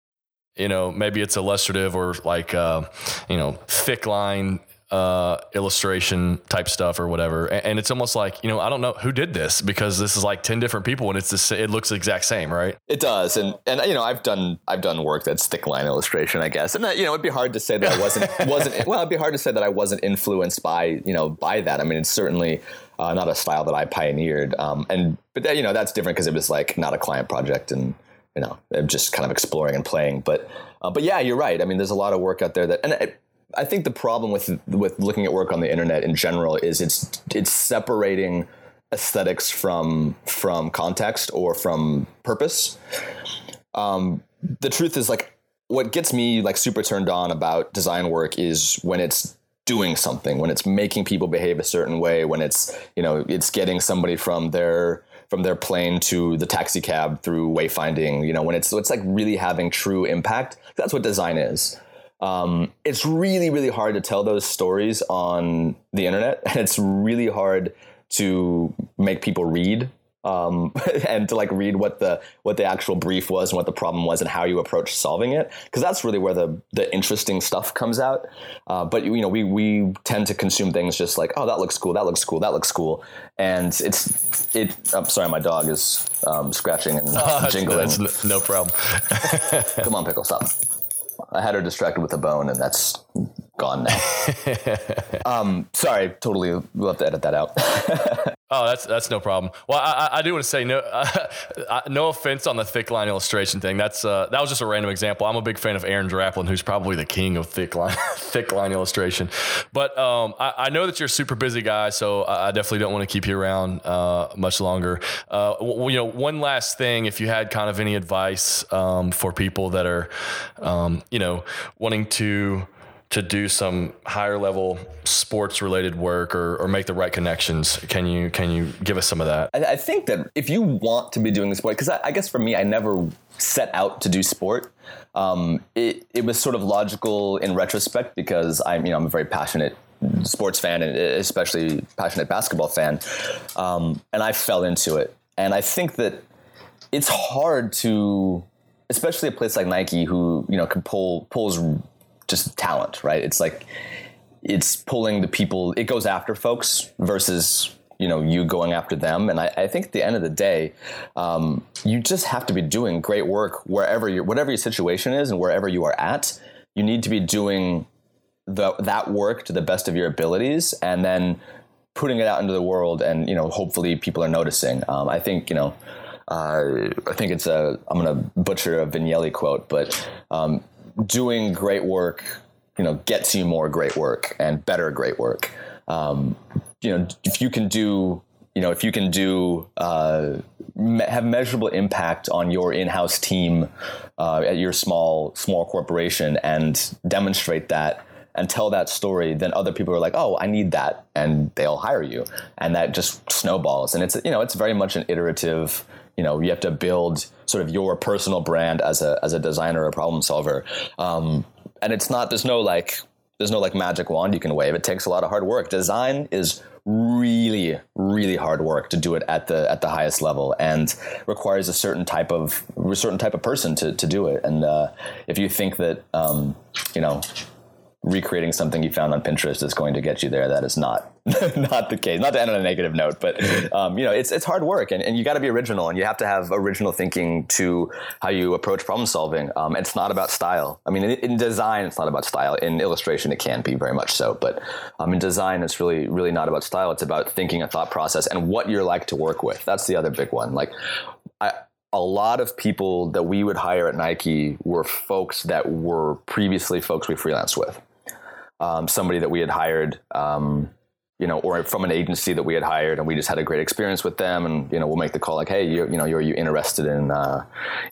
[SPEAKER 1] you know, maybe it's illustrative or like, uh, you know, thick line uh, illustration type stuff or whatever. And, and, it's almost like, you know, I don't know who did this because this is like 10 different people and it's the, it looks the exact same, right?
[SPEAKER 2] It does. And, and, you know, I've done, I've done work that's thick line illustration, I guess. And that, you know, it'd be hard to say that I wasn't, wasn't, well, it'd be hard to say that I wasn't influenced by, you know, by that. I mean, it's certainly uh, not a style that I pioneered. Um, and, but that, you know, that's different because it was like not a client project and, you know, just kind of exploring and playing. But, uh, but yeah, you're right. I mean, there's a lot of work out there that, and it, I think the problem with with looking at work on the internet in general is it's it's separating aesthetics from from context or from purpose. Um, the truth is like what gets me like super turned on about design work is when it's doing something, when it's making people behave a certain way, when it's you know it's getting somebody from their from their plane to the taxi cab through wayfinding. You know when it's it's like really having true impact. That's what design is. Um, it's really, really hard to tell those stories on the internet, and it's really hard to make people read um, and to like read what the what the actual brief was and what the problem was and how you approach solving it because that's really where the the interesting stuff comes out. Uh, but you know, we we tend to consume things just like, oh, that looks cool, that looks cool, that looks cool, and it's it. I'm sorry, my dog is um, scratching and uh, jingling.
[SPEAKER 1] That's no problem.
[SPEAKER 2] Come on, pickle, stop. I had her distracted with a bone, and that's gone now. um, sorry, totally. We'll have to edit that out.
[SPEAKER 1] oh, that's that's no problem. Well, I, I do want to say no, uh, no offense on the thick line illustration thing. That's uh, that was just a random example. I'm a big fan of Aaron Draplin, who's probably the king of thick line thick line illustration. But um, I, I, know that you're a super busy guy, so I definitely don't want to keep you around uh, much longer. Uh, you know, one last thing, if you had kind of any advice um, for people that are, um, you know, wanting to to do some higher level sports related work or, or make the right connections. Can you can you give us some of that?
[SPEAKER 2] I, I think that if you want to be doing the sport because I, I, guess for me i never set out to do sport. Um, it, it was sort of logical in retrospect because i'm you know i'm a very passionate sports fan and especially passionate basketball fan. Um, and i fell into it. And i think that it's hard to especially a place like nike who you know can pull pulls just talent, right? It's like it's pulling the people. It goes after folks versus you know you going after them. And I, I think at the end of the day, um, you just have to be doing great work wherever you whatever your situation is and wherever you are at. You need to be doing the, that work to the best of your abilities, and then putting it out into the world. And you know, hopefully, people are noticing. Um, I think you know. Uh, I think it's a. I'm to butcher a Vignelli quote, but um, doing great work, you know, gets you more great work and better great work. Um, you know, if you can do, you know, if you can do, uh, me- have measurable impact on your in-house team uh, at your small small corporation and demonstrate that and tell that story, then other people are like, "Oh, I need that," and they'll hire you, and that just snowballs. And it's you know, it's very much an iterative you know you have to build sort of your personal brand as a as a designer or problem solver. Um, and it's not there's no like there's no like magic wand you can wave. It takes a lot of hard work. Design is really really hard work to do it at the at the highest level and requires a certain type of certain type of person to, to do it. And uh, if you think that um, you know recreating something you found on Pinterest is going to get you there. That is not not the case. Not to end on a negative note, but um, you know, it's it's hard work, and, and you got to be original, and you have to have original thinking to how you approach problem solving. Um, it's not about style. I mean, in, in, design, it's not about style. In illustration, it can be very much so, but um, in design, it's really really not about style. It's about thinking a thought process and what you're like to work with. That's the other big one. Like, I a lot of people that we would hire at Nike were folks that were previously folks we freelanced with um, somebody that we had hired, um, you know, or from an agency that we had hired, and we just had a great experience with them, and you know, we'll make the call like, hey, you, you know, are you interested in uh,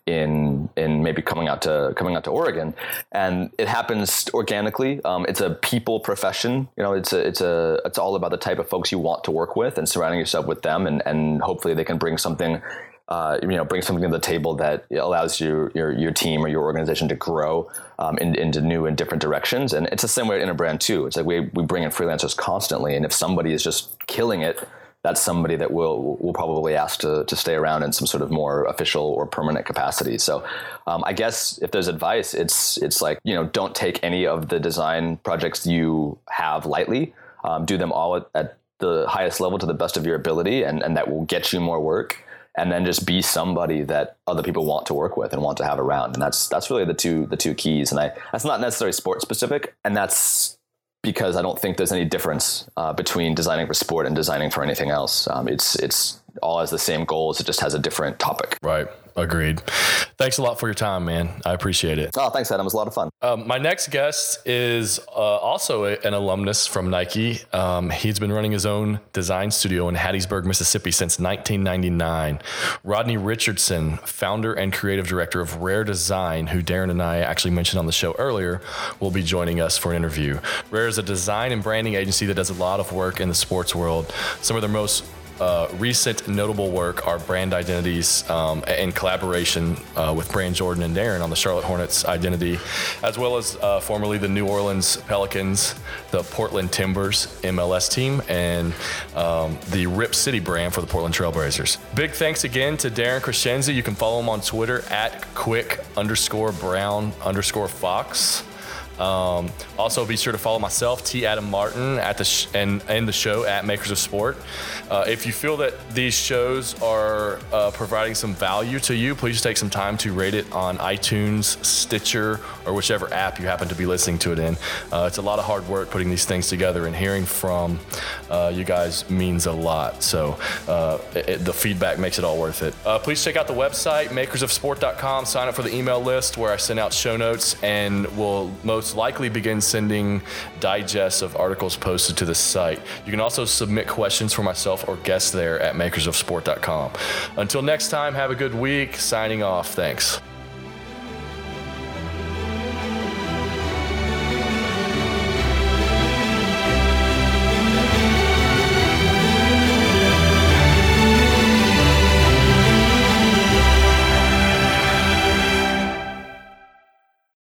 [SPEAKER 2] in in maybe coming out to coming out to Oregon? And it happens organically. Um, it's a people profession. You know, it's a it's a it's all about the type of folks you want to work with and surrounding yourself with them, and and hopefully they can bring something uh, you know, bring something to the table that allows you, your, your team or your organization to grow um, in, into new and different directions. And it's the same way in a brand too. It's like we, we bring in freelancers constantly. And if somebody is just killing it, that's somebody that we'll we'll probably ask to, to stay around in some sort of more official or permanent capacity. So, um, I guess if there's advice, it's it's like you know don't take any of the design projects you have lightly. Um, do them all at, at, the highest level to the best of your ability, and and that will get you more work and then just be somebody that other people want to work with and want to have around. And that's that's really the two the two keys. And i that's not necessarily sport specific. And that's because i don't think there's any difference uh, between designing for sport and designing for anything else. Um, it's it's all has the same goals it just has a different topic
[SPEAKER 1] right Agreed. Thanks a lot for your time, man. I appreciate it.
[SPEAKER 2] Oh, thanks, Adam. It was a lot of fun.
[SPEAKER 1] Um, my next guest is uh, also a, an alumnus from Nike. Um, he's been running his own design studio in Hattiesburg, Mississippi since 1999. Rodney Richardson, founder and creative director of Rare Design, who Darren and I actually mentioned on the show earlier, will be joining us for an interview. Rare is a design and branding agency that does a lot of work in the sports world. Some of their most uh, recent notable work are brand identities um, in collaboration uh, with Brand Jordan and Darren on the Charlotte Hornets identity, as well as uh, formerly the New Orleans Pelicans, the Portland Timbers MLS team, and um, the Rip City brand for the Portland Trailblazers. Big thanks again to Darren Crescenzi. You can follow him on Twitter at quick underscore brown underscore fox. Um, also, be sure to follow myself, T. Adam Martin, at the sh- and and the show at Makers of Sport. Uh, if you feel that these shows are uh, providing some value to you, please take some time to rate it on iTunes, Stitcher, or whichever app you happen to be listening to it in. Uh, it's a lot of hard work putting these things together, and hearing from uh, you guys means a lot. So uh, it, the feedback makes it all worth it. Uh, please check out the website, makersofsport.com. Sign up for the email list where I send out show notes, and we'll most most likely begin sending digests of articles posted to the site. You can also submit questions for myself or guests there at makersofsport.com. Until next time, have a good week. Signing off. Thanks.